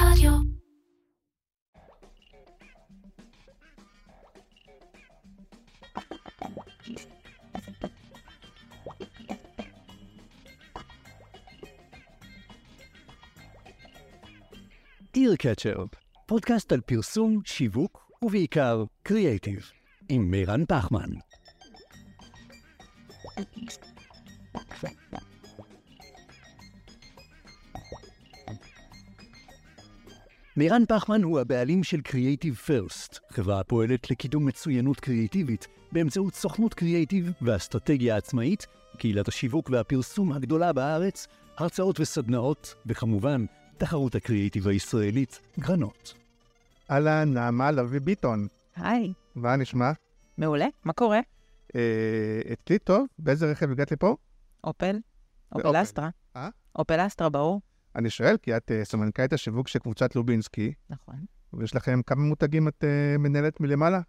רדיו. איר קצ'ר, פודקאסט על פרסום, שיווק ובעיקר קריאייטיב, עם מירן פחמן. מירן פחמן הוא הבעלים של קריאייטיב פרסט, חברה הפועלת לקידום מצוינות קריאייטיבית באמצעות סוכנות קריאייטיב ואסטרטגיה עצמאית, קהילת השיווק והפרסום הגדולה בארץ, הרצאות וסדנאות, וכמובן, תחרות הקריאייטיב הישראלית, גרנות. אהלן, נעמה לביא ביטון. היי, מה נשמע? מעולה, מה קורה? אה, אצלי טוב, באיזה רכב הגעת לפה? אופל. אופל אסטרה. אה? אופל אסטרה, ברור. אני שואל, כי את אה, סמנכ"לית השיווק של קבוצת לובינסקי, נכון. ויש לכם כמה מותגים את אה, מנהלת מלמעלה?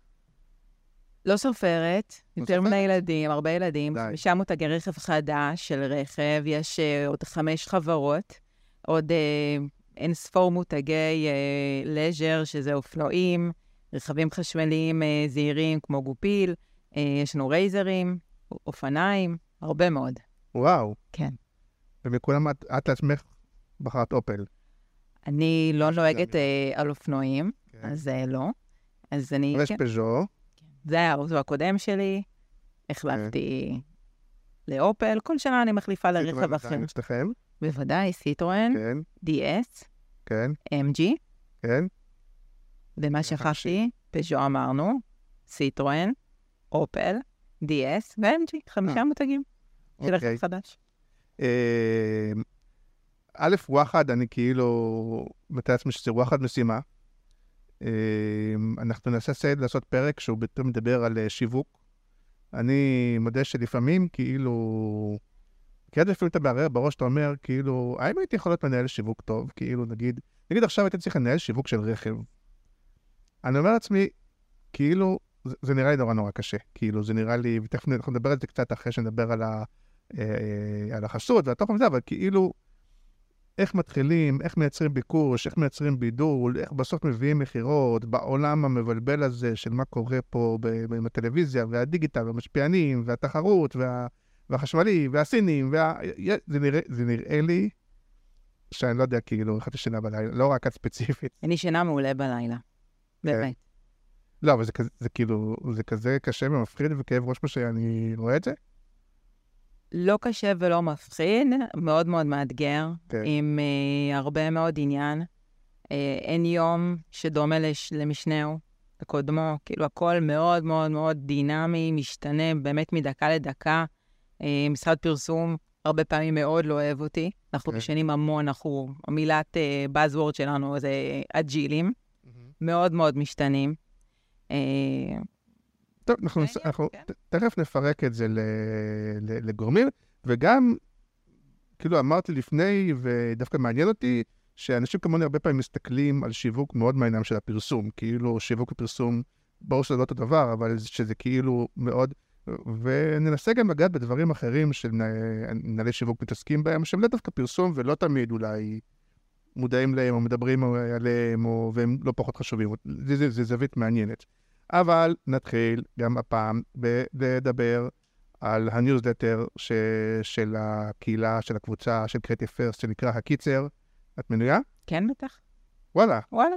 לא סופרת, יותר סופרת? מדי ילדים, הרבה ילדים. די. חמישה מותגי רכב חדש של רכב, יש אה, עוד חמש חברות, עוד אה, אין ספור מותגי אה, לז'ר, שזה אופנועים, רכבים חשמליים אה, זעירים כמו גופיל, אה, יש לנו רייזרים, אופניים, הרבה מאוד. וואו. כן. ומכולם את, את לעצמך בחרת אופל. אני לא נוהגת אה, על אופנועים, כן. אז אה, לא. אז אני... ויש כן. פז'ו, זה היה האוטו הקודם שלי, החלפתי לאופל, כל שנה אני מחליפה לרכב סיטרואן אחר. עדיין אצלכם, בוודאי, סיטרואן, DS, כן, MG, כן. ומה שכחתי, פז'ו אמרנו, סיטרואן, אופל, DS ו-MG, חמישה אה, מותגים של אוקיי. רכב חדש. אה, א', וואחד, אני כאילו מתאר לעצמי שזה וואחד משימה. אה, אנחנו ננסה סייד לעשות פרק שהוא יותר מדבר על אה, שיווק. אני מודה שלפעמים כאילו... כי עד לפעמים אתה מערער בראש, אתה אומר, כאילו, האם הייתי יכול להיות מנהל שיווק טוב? כאילו, נגיד, נגיד עכשיו הייתי צריך לנהל שיווק של רכב. אני אומר לעצמי, כאילו, זה, זה נראה לי נורא נורא קשה. כאילו, זה נראה לי, ותכף אנחנו נדבר על זה קצת אחרי שנדבר על, ה, אה, על החסות והתוכן וזה, אבל כאילו, איך מתחילים, איך מייצרים ביקוש, איך מייצרים בידול, איך בסוף מביאים מכירות, בעולם המבלבל הזה של מה קורה פה ב- עם הטלוויזיה והדיגיטל והמשפיענים והתחרות וה, והחשמלי והסינים, וה, זה, נראה, זה נראה לי שאני לא יודע, כאילו, איך את ישנה בלילה, לא רק את ספציפית. אני שינה מעולה בלילה, באמת. לא, אבל זה, זה כאילו, זה כזה קשה ומפחיד וכאב ראש מה שאני רואה את זה. לא קשה ולא מפחיד, מאוד מאוד מאתגר, כן. עם uh, הרבה מאוד עניין. Uh, אין יום שדומה לש, למשנהו, לקודמו, כאילו הכל מאוד מאוד מאוד דינמי, משתנה באמת מדקה לדקה. Uh, משרד פרסום הרבה פעמים מאוד לא אוהב אותי. אנחנו כן. משנים המון, אנחנו, המילת uh, buzzword שלנו זה אג'ילים, מאוד מאוד משתנים. Uh, טוב, אנחנו, נס... אנחנו כן. תכף נפרק את זה. לגורמים, וגם, כאילו אמרתי לפני, ודווקא מעניין אותי, שאנשים כמוני הרבה פעמים מסתכלים על שיווק מאוד מהעיניים של הפרסום, כאילו שיווק ופרסום, ברור שזה לא אותו דבר, אבל שזה כאילו מאוד, וננסה גם לגעת בדברים אחרים שמנהלי שיווק מתעסקים בהם, שהם לא דווקא פרסום ולא תמיד אולי מודעים להם או מדברים עליהם, או, והם לא פחות חשובים, זה זווית מעניינת. אבל נתחיל גם הפעם לדבר על הניוזלטר ש... של הקהילה, של הקבוצה, של Creative First, שנקרא הקיצר. את מנויה? כן, בטח, וואלה. וואלה.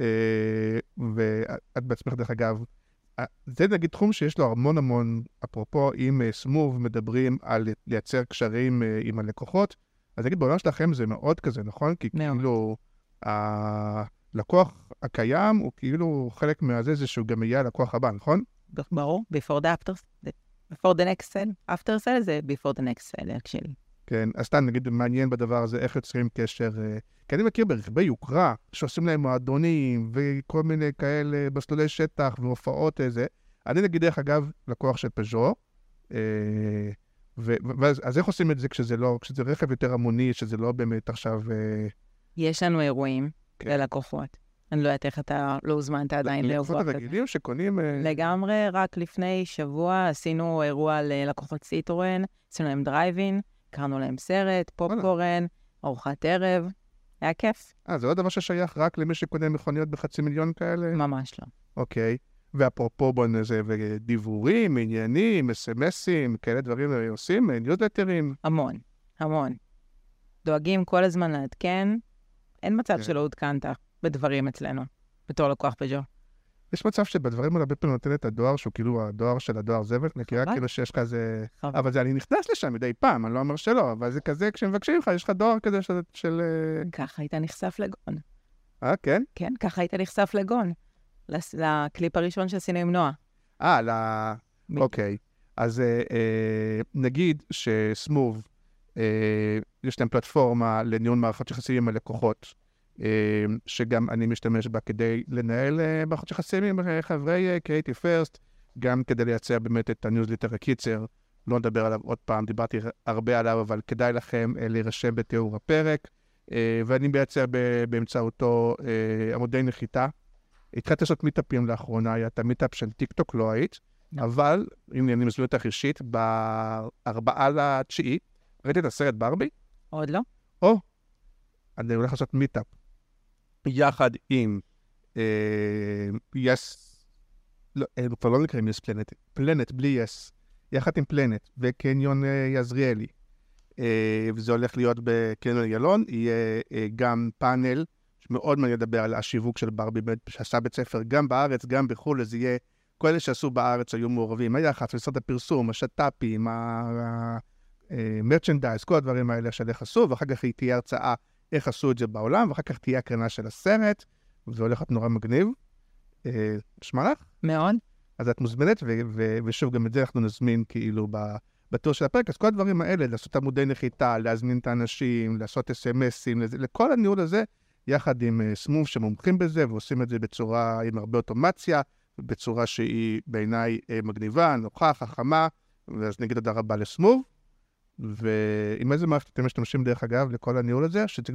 אה, ואת בעצמך, דרך אגב, אה, זה נגיד תחום שיש לו המון המון, אפרופו, אם אה, סמוב מדברים על לייצר קשרים אה, עם הלקוחות, אז נגיד בעולם שלכם זה מאוד כזה, נכון? כי מאוד. כאילו, הלקוח הקיים הוא כאילו חלק מהזה, זה שהוא גם יהיה הלקוח הבא, נכון? ברור, before the after, before the next sale, after sale זה before the next sale, actually. כן, אז סתם נגיד מעניין בדבר הזה, איך יוצרים קשר, אה, כי אני מכיר ברכבי יוקרה, שעושים להם מועדונים וכל מיני כאלה מסלולי שטח והופעות איזה. אני נגיד, דרך אגב, לקוח של פז'ו, אה, ו- ואז אז איך עושים את זה כשזה לא, כשזה רכב יותר המוני, שזה לא באמת עכשיו... אה, יש לנו אירועים. ללקוחות. אני לא יודעת איך אתה לא הוזמנת עדיין לאירוע לקוחות כזה. הרגילים שקונים... אה, לגמרי, רק לפני שבוע עשינו אירוע ללקוחות סיטרואן, עשינו להם דרייבין, קראנו להם סרט, פופקורן, ארוחת ערב. היה כיף. אה, זה לא דבר ששייך רק למי שקונה מכוניות בחצי מיליון כאלה? ממש לא. אוקיי. ואפרופו בוא נזה, ודיבורים, עניינים, אס.אם.אסים, כאלה דברים עושים, ניוזלטרים. המון, המון. דואגים כל הזמן לעדכן. אין מצב כן. שלא עודכנת בדברים אצלנו, בתור לקוח פג'ו. יש מצב שבדברים האלה הרבה פעמים נותן את הדואר, שהוא כאילו הדואר של הדואר זבל, מכירה חבל. כאילו שיש לך איזה... אבל זה, אני נכנס לשם מדי פעם, אני לא אומר שלא, אבל זה כזה, כשמבקשים לך, יש לך דואר כזה של... של אה, ככה היית נחשף לגון. אה, כן? כן, ככה היית נחשף לגון. לס- לקליפ הראשון שעשינו עם נועה. אה, ל... אוקיי. אז אה, אה, נגיד ש Smoove, יש להם פלטפורמה לניהול מערכות יחסים עם הלקוחות, אה, שגם אני משתמש בה כדי לנהל אה, מערכות יחסים עם אה, חברי Creative First, גם כדי לייצר באמת את הניוזליטר הקיצר. לא נדבר עליו עוד פעם, דיברתי הרבה עליו, אבל כדאי לכם אה, להירשם בתיאור הפרק. אה, ואני מייצר באמצעותו אה, עמודי נחיתה. התחלתי לעשות מיטאפים לאחרונה, היה את ה meetup של טיקטוק, לא היית. לא. אבל, הנה אני מזמין אותך אישית, בארבעה לתשיעי, ראיתי את הסרט ברבי, עוד לא? או, אני הולך לעשות meetup, יחד עם אה, יס, לא, אה, כבר לא נקראים יס פלנט, פלנט בלי יס, יחד עם פלנט וקניון אה, יזריאלי. אה, וזה הולך להיות בקניון איילון, יהיה אה, גם פאנל שמאוד מעניין לדבר על השיווק של ברבי, שעשה בית ספר גם בארץ, גם בחו"ל, אז יהיה, כל אלה שעשו בארץ היו מעורבים, היח"צ, משרד הפרסום, השת"פים, המרצ'נדייז, כל הדברים האלה של איך עשו, ואחר כך תהיה הרצאה איך עשו את זה בעולם, ואחר כך תהיה הקרנה של הסרט, וזה הולך להיות נורא מגניב. אה, נשמע לך? מאוד? אז את מוזמנת, ו- ו- ושוב, גם את זה אנחנו נזמין כאילו בטור של הפרק. אז כל הדברים האלה, לעשות עמודי נחיתה, להזמין את האנשים, לעשות אס.אם.אסים, לכל הניהול הזה, יחד עם סמוב שמומחים בזה, ועושים את זה בצורה עם הרבה אוטומציה, בצורה שהיא בעיניי מגניבה, נוחה, חכמה, ואז נגיד תודה רבה לסמוב. ועם איזה מערכת אתם משתמשים, דרך אגב, לכל הניהול הזה? שזה...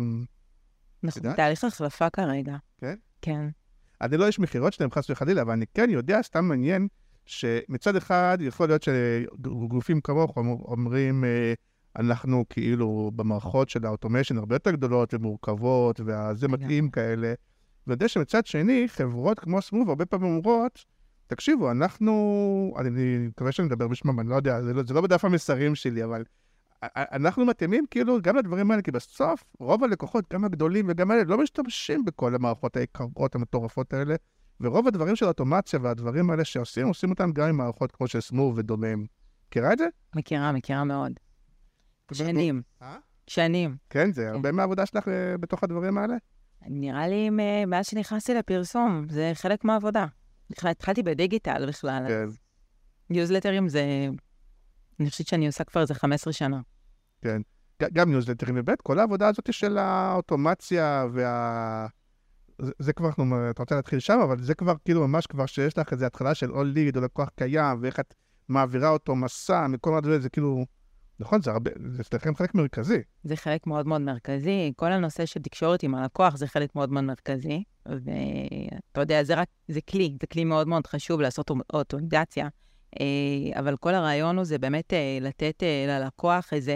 אנחנו יודעת? בתהליך החלפה כרגע. כן? כן. אני לא איש מכירות שלהם חס וחלילה, אבל אני כן יודע, סתם מעניין, שמצד אחד יכול להיות שגופים כמוך אומר- אומרים, אה, אנחנו כאילו במערכות של האוטומיישן הרבה יותר גדולות ומורכבות, וזה. מתאים כאלה. ויודע שמצד שני, חברות כמו סמוב הרבה פעמים אומרות, תקשיבו, אנחנו, אני אני מקווה שאני מדבר בשמם, אני לא יודע, זה לא, זה לא בדף המסרים שלי, אבל אנחנו מתאימים כאילו גם לדברים האלה, כי בסוף רוב הלקוחות, גם הגדולים וגם אלה, לא משתמשים בכל המערכות היקרות המטורפות האלה, ורוב הדברים של אוטומציה והדברים האלה שעושים, עושים אותם גם עם מערכות כמו של סמוב ודומיהם. מכירה את זה? מכירה, מכירה מאוד. שנים. אה? שנים. כן, זה הרבה מהעבודה שלך אה, בתוך הדברים האלה? נראה לי מ- מאז שנכנסתי לפרסום, זה חלק מהעבודה. התחלתי בדיגיטל בכלל. כן. ניוזלטרים זה... אני חושבת שאני עושה כבר איזה 15 שנה. ג- גם ניוזלטרים ובית, כל העבודה הזאת של האוטומציה וה... זה, זה כבר, אנחנו, אתה רוצה להתחיל שם, אבל זה כבר כאילו ממש כבר שיש לך איזו התחלה של all lead או לקוח קיים, ואיך את מעבירה אותו מסע, מכל מיני דברים, זה כאילו, נכון, זה הרבה, זה אצלכם חלק מרכזי. זה חלק מאוד מאוד מרכזי. כל הנושא של תקשורת עם הלקוח זה חלק מאוד מאוד מרכזי. ואתה יודע, זה רק, זה כלי, זה כלי מאוד מאוד חשוב לעשות אוט- אוטומיזציה. אה, אבל כל הרעיון הוא זה באמת אה, לתת אה, ללקוח איזו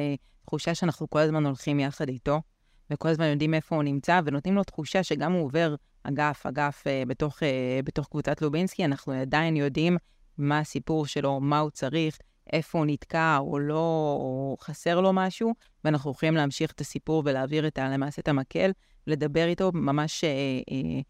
תחושה שאנחנו כל הזמן הולכים יחד איתו, וכל הזמן יודעים איפה הוא נמצא, ונותנים לו תחושה שגם הוא עובר אגף, אגף בתוך, בתוך קבוצת לובינסקי, אנחנו עדיין יודעים מה הסיפור שלו, מה הוא צריך, איפה הוא נתקע או לא, או חסר לו משהו, ואנחנו יכולים להמשיך את הסיפור ולהעביר את ה, למעשה את המקל, לדבר איתו ממש אה, אה,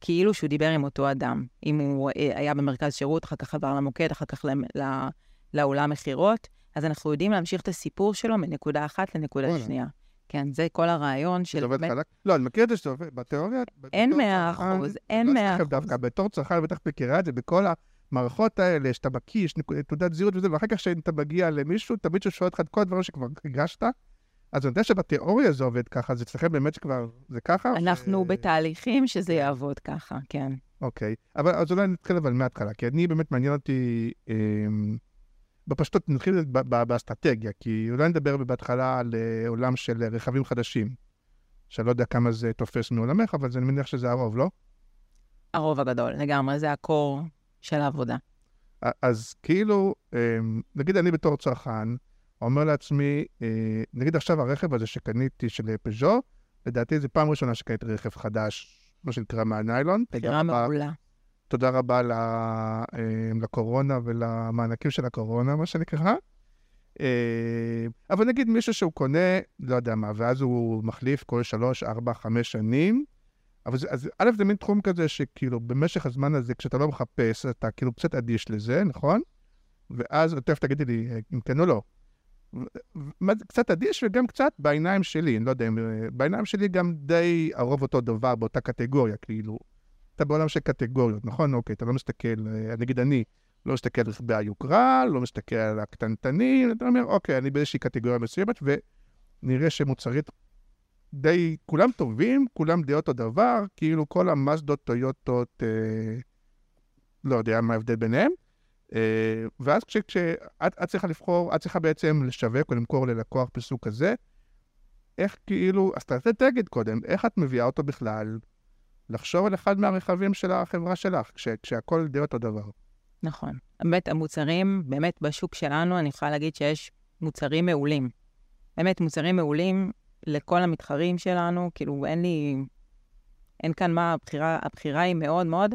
כאילו שהוא דיבר עם אותו אדם. אם הוא אה, היה במרכז שירות, אחר כך עבר למוקד, אחר כך למ- ל- לאולם מכירות, אז אנחנו יודעים להמשיך את הסיפור שלו מנקודה אחת לנקודה וואלה. שנייה. כן, זה כל הרעיון של... זה עובד חלק? לא, אני מכיר את זה שזה עובד, בתיאוריה... אין מאה אחוז, אין לא מאה אחוז. דווקא, בתור צרכן בטח מכירה את זה, בכל המערכות האלה, שאתה מקיא, יש נקוד- תעודת זהות וזה, ואחר כך כשאתה מגיע למישהו, תמיד שואל אותך את כל הדברים שכבר הגשת, אז אני יודע שבתיאוריה זה עובד ככה, אז אצלכם באמת שכבר זה ככה? אנחנו ש- בתהליכים שזה יעבוד ככה, כן. אוקיי, אבל אז אולי נתחיל אבל מההתחלה, כי אני באמת מעניין אותי, אמ, בפשטות נתחיל באסטרטגיה, כי אולי נדבר בהתחלה על אה, עולם של רכבים חדשים, שאני לא יודע כמה זה תופס מעולמך, אבל אני מניח שזה הרוב, לא? הרוב הגדול, לגמרי, זה הקור של העבודה. אז כאילו, אמ, נגיד אני בתור צרכן, אומר לעצמי, אה, נגיד עכשיו הרכב הזה שקניתי של פז'ו, לדעתי זו פעם ראשונה שקניתי רכב חדש, מה שנקרא מהניילון. בחירה מעולה. תודה רבה ל, אה, לקורונה ולמענקים של הקורונה, מה שנקרא. אה, אבל נגיד מישהו שהוא קונה, לא יודע מה, ואז הוא מחליף כל שלוש, ארבע, חמש שנים, אבל זה, אז א', זה מין תחום כזה שכאילו במשך הזמן הזה, כשאתה לא מחפש, אתה כאילו קצת אדיש לזה, נכון? ואז, תכף תגידי לי אם כן או לא. קצת אדיש וגם קצת בעיניים שלי, אני לא יודע, בעיניים שלי גם די הרוב אותו דבר באותה קטגוריה, כאילו, אתה בעולם של קטגוריות, נכון? אוקיי, אתה לא מסתכל, נגיד אני, לא מסתכל על רכבי היוקרה, לא מסתכל על הקטנטנים, אתה אומר, אוקיי, אני באיזושהי קטגוריה מסוימת, ונראה שמוצרית די, כולם טובים, כולם די אותו דבר, כאילו כל המאסדות, טויוטות, אה, לא יודע מה ההבדל ביניהם. אה, ואז כשאת כש, צריכה לבחור, את צריכה בעצם לשווק או למכור ללקוח בסוג כזה, איך כאילו, אז תגיד קודם, איך את מביאה אותו בכלל לחשוב על אחד מהרכבים של החברה שלך, כש, כשהכול די אותו דבר. נכון. באמת, המוצרים, באמת בשוק שלנו, אני יכולה להגיד שיש מוצרים מעולים. באמת, מוצרים מעולים לכל המתחרים שלנו, כאילו, אין לי... אין כאן מה, הבחירה, הבחירה היא מאוד מאוד,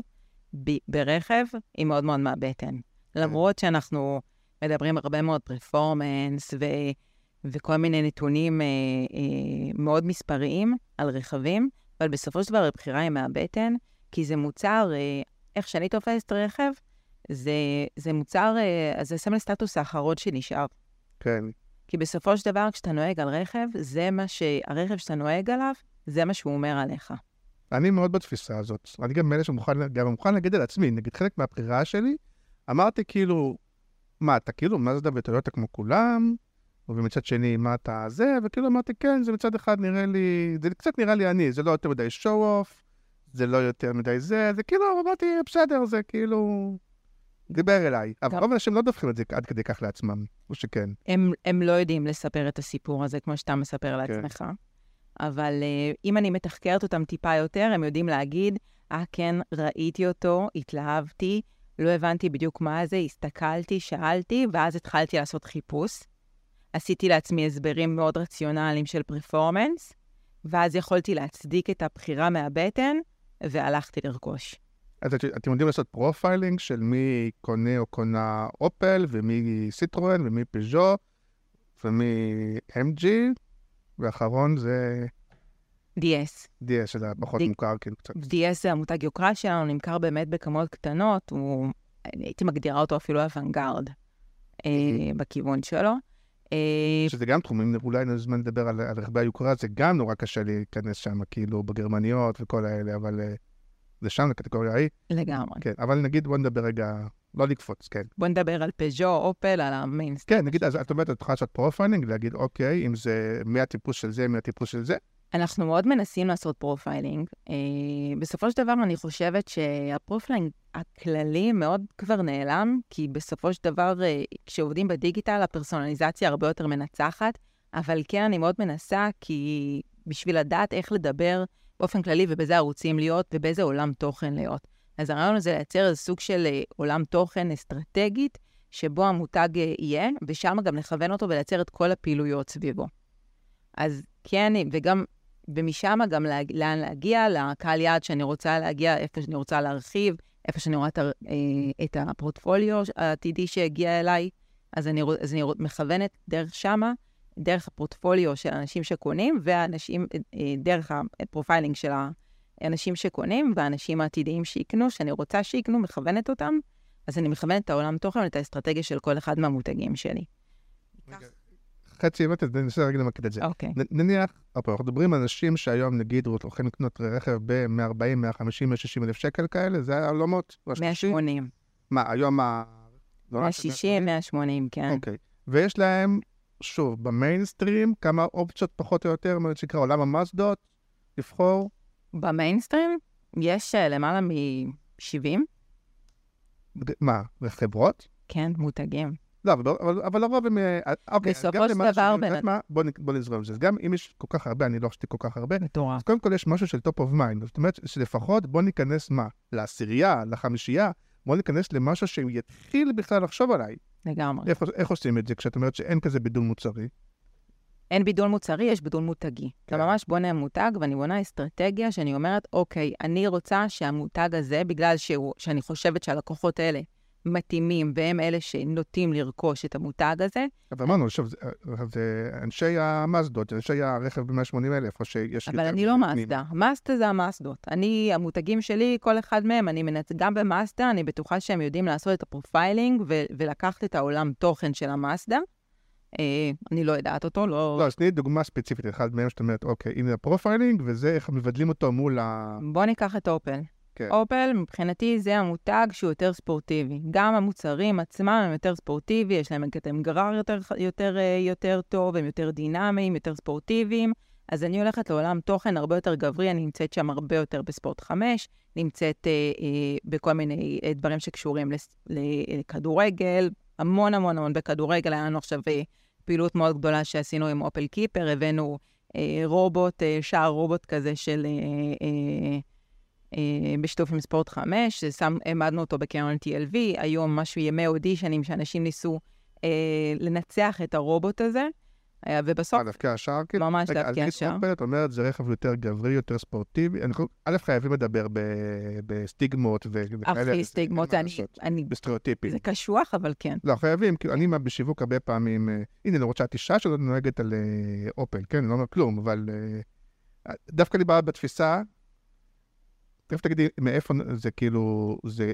ב, ברכב, היא מאוד מאוד מהבטן. כן. למרות שאנחנו מדברים הרבה מאוד פרפורמנס ו, וכל מיני נתונים אה, אה, מאוד מספריים על רכבים, אבל בסופו של דבר הבחירה היא מהבטן, כי זה מוצר, אה, איך שאני תופסת רכב, זה, זה מוצר, אה, זה סמל סטטוס האחרון שנשאר. כן. כי בסופו של דבר, כשאתה נוהג על רכב, זה מה ש... הרכב שאתה נוהג עליו, זה מה שהוא אומר עליך. אני מאוד בתפיסה הזאת. אני גם מאלה שמוכן, גם מוכן להגיד על עצמי, נגיד חלק מהבחירה שלי, אמרתי כאילו, מה, אתה כאילו מזדה וטויוטה כמו כולם, ומצד שני, מה אתה זה, וכאילו אמרתי, כן, זה מצד אחד נראה לי, זה קצת נראה לי אני, זה לא יותר מדי show-off, זה לא יותר מדי זה, זה כאילו, אמרתי, בסדר, זה כאילו... דיבר אליי. אבל רוב האנשים לא דופקים את זה עד כדי כך לעצמם, או שכן. הם, הם לא יודעים לספר את הסיפור הזה כמו שאתה מספר כן. לעצמך. אבל uh, אם אני מתחקרת אותם טיפה יותר, הם יודעים להגיד, אה, כן, ראיתי אותו, התלהבתי, לא הבנתי בדיוק מה זה, הסתכלתי, שאלתי, ואז התחלתי לעשות חיפוש. עשיתי לעצמי הסברים מאוד רציונליים של performance, ואז יכולתי להצדיק את הבחירה מהבטן, והלכתי לרכוש. אז את, אתם יודעים לעשות profiling של מי קונה או קונה אופל, ומי סיטרואן, ומי פיז'ו, ומי MG, ואחרון זה... DS. DS, שזה פחות D... מוכר, כאילו קצת. DS זה המותג יוקרה שלנו, נמכר באמת בכמות קטנות, הוא... הייתי מגדירה אותו אפילו אוונגרד אה, בכיוון שלו. אה, שזה גם תחום, אם אולי נזמן לדבר על, על רכבי היוקרה, זה גם נורא קשה להיכנס שם, כאילו, בגרמניות וכל האלה, אבל uh, זה שם, לקטגוריה ההיא. לגמרי. כן, אבל נגיד, בוא נדבר רגע, לא לקפוץ, כן. בוא נדבר על פז'ו, אופל, על ה mindset. כן, נגיד, אז את אומרת, את יכולה לעשות profiling, להגיד, אוקיי, אם זה מהטיפוס של זה, מהטיפוס של זה, אנחנו מאוד מנסים לעשות profiling. אה, בסופו של דבר, אני חושבת שה profiling הכללי מאוד כבר נעלם, כי בסופו של דבר, אה, כשעובדים בדיגיטל, הפרסונליזציה הרבה יותר מנצחת, אבל כן, אני מאוד מנסה, כי בשביל לדעת איך לדבר באופן כללי ובאיזה ערוצים להיות ובאיזה עולם תוכן להיות. אז הרעיון הזה לייצר איזה סוג של uh, עולם תוכן אסטרטגית, שבו המותג יהיה, ושם גם לכוון אותו ולייצר את כל הפעילויות סביבו. אז כן, וגם ומשם גם לה, לאן להגיע, לקהל יעד שאני רוצה להגיע, איפה שאני רוצה להרחיב, איפה שאני רואה את, אה, את הפורטפוליו העתידי שהגיע אליי, אז אני, אז אני מכוונת דרך שמה, דרך הפורטפוליו של אנשים שקונים, והאנשים, אה, דרך ה profiling של האנשים שקונים, והאנשים העתידיים שיקנו, שאני רוצה שיקנו, מכוונת אותם, אז אני מכוונת את העולם תוכן ואת האסטרטגיה של כל אחד מהמותגים שלי. רגע, חצי אמת, אני אנסה רגע למקד את זה. אוקיי. נניח, אנחנו מדברים על אנשים שהיום, נגיד, הולכים לקנות רכב ב-140, 150, 160 אלף שקל כאלה, זה היה עולמות? 180. מה, היום ה... 160, 180, כן. אוקיי. ויש להם, שוב, במיינסטרים, כמה אופציות פחות או יותר, מה שנקרא עולם המאסדות, לבחור? במיינסטרים יש אה, למעלה מ-70. מה, חברות? כן, מותגים. לא, אבל, אבל לרוב הם... אה, אוקיי, בסופו של דבר... בוא נזרום את זה. גם אם יש כל כך הרבה, אני לא חשבתי כל כך הרבה, מטורף. אז קודם כל יש משהו של top of mind. זאת אומרת שלפחות בוא ניכנס מה? לעשירייה, לחמישייה, בוא ניכנס למשהו שיתחיל בכלל לחשוב עליי. לגמרי. איך, איך עושים את זה כשאת אומרת שאין כזה בידול מוצרי? אין בידול מוצרי, יש בידול מותגי. כן. אתה ממש בונה מותג, ואני בונה אסטרטגיה שאני אומרת, אוקיי, אני רוצה שהמותג הזה, בגלל שהוא, שאני חושבת שהלקוחות האלה מתאימים, והם אלה שנוטים לרכוש את המותג הזה, אבל אמרנו, שוב, זה- זה אנשי המאסדות, אנשי הרכב ב-180 אלף, או שיש אבל אני לא. מאסדה. מאזדה זה המאזדות. אני, המותגים שלי, כל אחד מהם, אני מנצ... גם במאזדה, אני בטוחה שהם יודעים לעשות את ה profiling ו- ולקחת את העולם תוכן של המאזדה. אה, אני לא יודעת אותו, לא... לא, אז תני דוגמה ספציפית, אחד מהם שאת אומרת, אוקיי, הנה ה profiling, וזה איך מבדלים אותו מול ה... בוא ניקח את אופל. כן. אופל, מבחינתי, זה המותג שהוא יותר ספורטיבי. גם המוצרים עצמם הם יותר ספורטיבי, יש להם מקדם גרר יותר, יותר, אה, יותר טוב, הם יותר דינמיים, יותר ספורטיביים. אז אני הולכת לעולם תוכן הרבה יותר גברי, אני נמצאת שם הרבה יותר בספורט 5, נמצאת אה, אה, בכל מיני אה, דברים שקשורים לס- ל- לכדורגל, המון המון המון בכדורגל. היה לנו עכשיו אה, פעילות מאוד גדולה שעשינו עם אופל קיפר, הבאנו אה, רובוט, אה, שער רובוט כזה של... אה, אה, בשיתוף עם ספורט 5, ששם, העמדנו אותו בקרן TLV, היו משהו ימי אודישנים שאנשים ניסו אה, לנצח את הרובוט הזה, אה, ובסוף, אה, דווקא השער, כאילו? ממש דווקא אז השער. אופל, את אומרת, זה רכב יותר גברי, יותר ספורטיבי. אנחנו, א', חייבים לדבר בסטיגמות וכאלה. אין סטיגמות, מה אני, אני, בסטריאוטיפים. זה קשוח, אבל כן. לא, חייבים, כאילו, אני בשיווק הרבה פעמים, אה, הנה, למרות שאת אישה שלא נוהגת על אה, אופל, כן, אני לא אומר כלום, אבל אה, דווקא אני בא בתפיסה, תכף תגידי מאיפה זה כאילו, זה,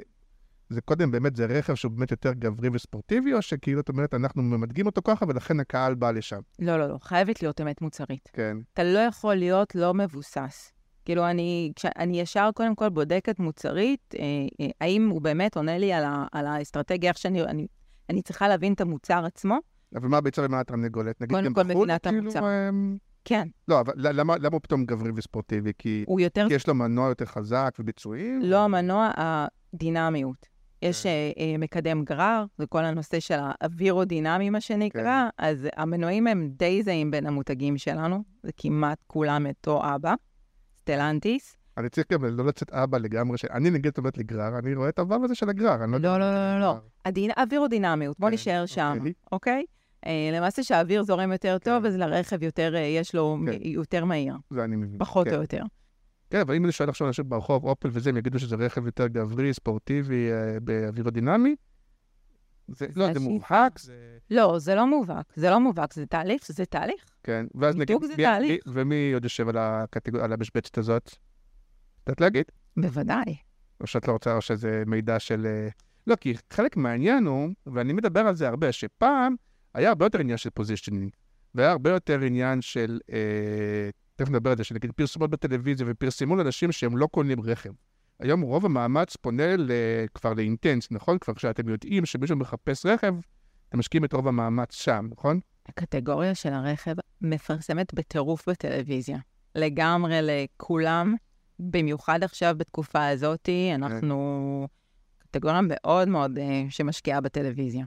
זה קודם באמת, זה רכב שהוא באמת יותר גברי וספורטיבי, או שכאילו, את אומרת, אנחנו ממדגים אותו ככה, ולכן הקהל בא לשם, לא, לא, לא, חייבת להיות אמת מוצרית. כן. אתה לא יכול להיות לא מבוסס. כאילו, אני, אני ישר קודם כל בודקת מוצרית, אה, אה, האם הוא באמת עונה לי על, ה, על האסטרטגיה, איך שאני, אני, אני צריכה להבין את המוצר עצמו. אבל מה הביצה ומה התרנגולת? נגיד קודם גם כל בחו"ל, מבינה את כאילו, המוצר. אמ, כן, לא, אבל למה, למה הוא פתאום גברי וספורטיבי? כי, הוא יותר כי יש לו מנוע יותר חזק וביצועים? לא המנוע, הדינמיות. יש כן. אה, אה, מקדם גרר, זה כל הנושא של האווירודינמי, מה שנקרא, כן. אז המנועים הם די זהים בין המותגים שלנו, זה כמעט כולם אותו אבא, סטלנטיס. אני צריך גם לא לצאת אבא לגמרי, ש... אני נגיד אומרת לי גרר, אני רואה את הוו הזה של הגרר, לא. לא, לא, לא, לא, האווירודינמיות, בוא כן, נשאר שם, אוקיי. אה, למעשה שהאוויר זורם יותר טוב, כן. אז לרכב יותר, אה, יש לו כן. יותר מהיר, זה אני מבין. פחות כן. או יותר. כן, אבל אם אני שואל עכשיו אנשים ברחוב, אופל וזה, הם יגידו שזה רכב יותר גברי, ספורטיבי, אה, באווירודינמי? זה, לא, זה. מובהק, זה... לא, זה לא מובהק, זה לא מובהק, זה תהליך, זה תהליך. כן, ואז נגיד... מיתוג זה מי- תהליך. מי- ומי עוד יושב על הקטגור- על המשבצת הזאת? יודעת להגיד? בוודאי. או שאת לא רוצה, או שזה מידע של... אה, לא, כי חלק מהעניין הוא, ואני מדבר על זה הרבה, שפעם היה הרבה יותר עניין של פוזישנינג, והיה הרבה יותר עניין של, אה, תכף נדבר על זה, שנגיד פרסומות בטלוויזיה ופרסמו לאנשים שהם לא קונים רכב. היום רוב המאמץ פונה ל, כבר לאינטנס, נכון? כבר כשאתם יודעים שמישהו מחפש רכב, אתם משקיעים את רוב המאמץ שם, נכון? הקטגוריה של הרכב מפרסמת בטירוף בטלוויזיה. לגמרי לכולם, במיוחד עכשיו בתקופה הזאת, אנחנו קטגוריה מאוד מאוד אה, שמשקיעה בטלוויזיה.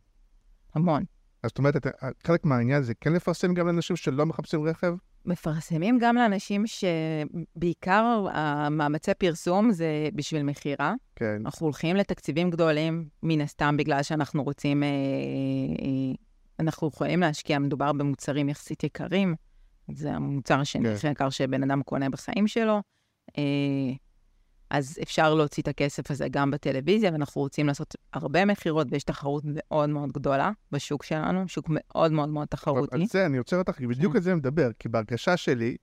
המון. אז זאת אומרת, חלק מהעניין זה כן לפרסם גם לאנשים שלא מחפשים רכב? מפרסמים גם לאנשים שבעיקר המאמצי פרסום זה בשביל מכירה. כן. אנחנו הולכים לתקציבים גדולים, מן הסתם בגלל שאנחנו רוצים, אה, אה, אנחנו יכולים להשקיע, מדובר במוצרים יחסית יקרים, זה המוצר השני כן. הכי יקר שבן אדם קונה בחיים שלו, אה, אז אפשר להוציא את הכסף הזה גם בטלוויזיה, ואנחנו רוצים לעשות הרבה מכירות, ויש תחרות מאוד מאוד גדולה בשוק שלנו, שוק מאוד מאוד מאוד תחרותי. על זה אני עוצר אותך, כי בדיוק כן. על זה אני מדבר, כי בהרגשה שלי,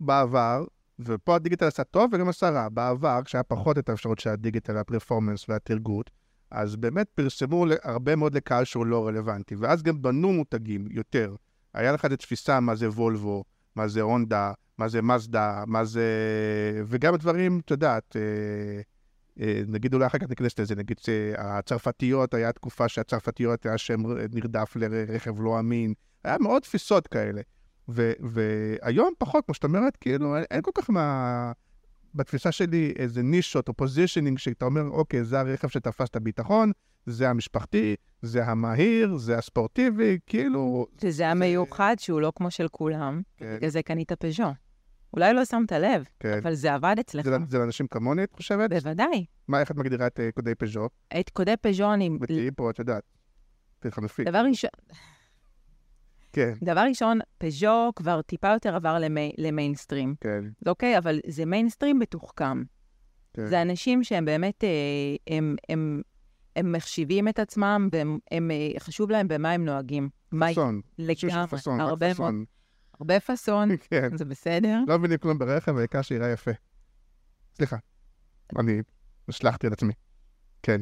בעבר, ופה הדיגיטל עשה טוב וגם עשה רע, בעבר, כשהיה פחות את האפשרות של הדיגיטל, הפרפורמנס והתרגות, אז באמת פרסמו הרבה מאוד לקהל שהוא לא רלוונטי, ואז גם בנו מותגים יותר. היה לך איזו תפיסה מה זה וולבו, מה זה הונדה, מה זה מזדה, מה זה... וגם דברים, את יודעת, אה, אה, נגיד אולי אחר כך ניכנס לזה, נגיד שהצרפתיות, היה תקופה שהצרפתיות היה שם נרדף לרכב לא אמין, היה מאוד תפיסות כאלה. ו- והיום פחות, כמו שאת אומרת, כאילו, אין, אין כל כך מה... בתפיסה שלי איזה נישות או פוזישנינג, שאתה אומר, אוקיי, זה הרכב שתפס את הביטחון, זה המשפחתי, זה המהיר, זה הספורטיבי, כאילו... שזה המיוחד שהוא לא כמו של כולם, כן, בגלל זה קנית פז'ו. אולי לא שמת לב, כן. אבל זה עבד אצלך. זה, זה לאנשים כמוני, את חושבת? בוודאי. מה, איך את מגדירה את אה, קודי פז'ו? את קודי פז'ו אני... ותהיי פה, את יודעת, תחנפי. דבר ראשון... כן, דבר ראשון, פז'ו כבר טיפה יותר עבר למי, למיינסטרים, כן, אוקיי? אבל זה מיינסטרים מתוחכם. כן. זה אנשים שהם באמת, אה, הם, הם, הם מחשיבים את עצמם, והם הם, אה, חשוב להם במה הם נוהגים. פאסון. לגמרי, שפאסון, רק פאסון. הרבה פאסון, כן. זה בסדר. לא מבינים כלום ברכב, העיקר שיראה יפה. סליחה, אני השלכתי על עצמי. כן.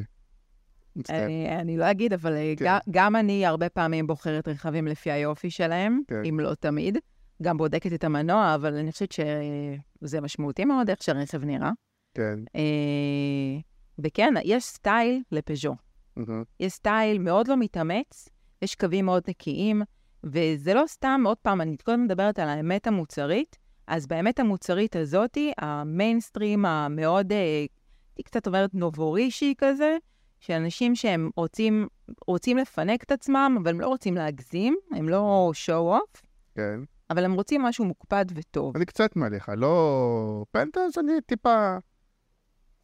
אני, אני לא אגיד, אבל אה, כן. גם, גם אני הרבה פעמים בוחרת רכבים לפי היופי שלהם, כן. אם לא תמיד. גם בודקת את המנוע, אבל אני חושבת שזה משמעותי מאוד איך שהרכב נראה. כן. אה, וכן, יש סטייל לפז'ו. מהמם. יש סטייל מאוד לא מתאמץ, יש קווים מאוד נקיים, וזה לא סתם, עוד פעם, אני קודם מדברת על האמת המוצרית, אז באמת המוצרית הזאתי, המיינסטרים המאוד, אה, הייתי קצת אומרת נובורישי כזה, של אנשים שהם רוצים, רוצים לפנק את עצמם, אבל הם לא רוצים להגזים, הם לא show-off, כן. אבל הם רוצים משהו מוקפד וטוב. אני קצת מעליך, לא פנטז, אני טיפה...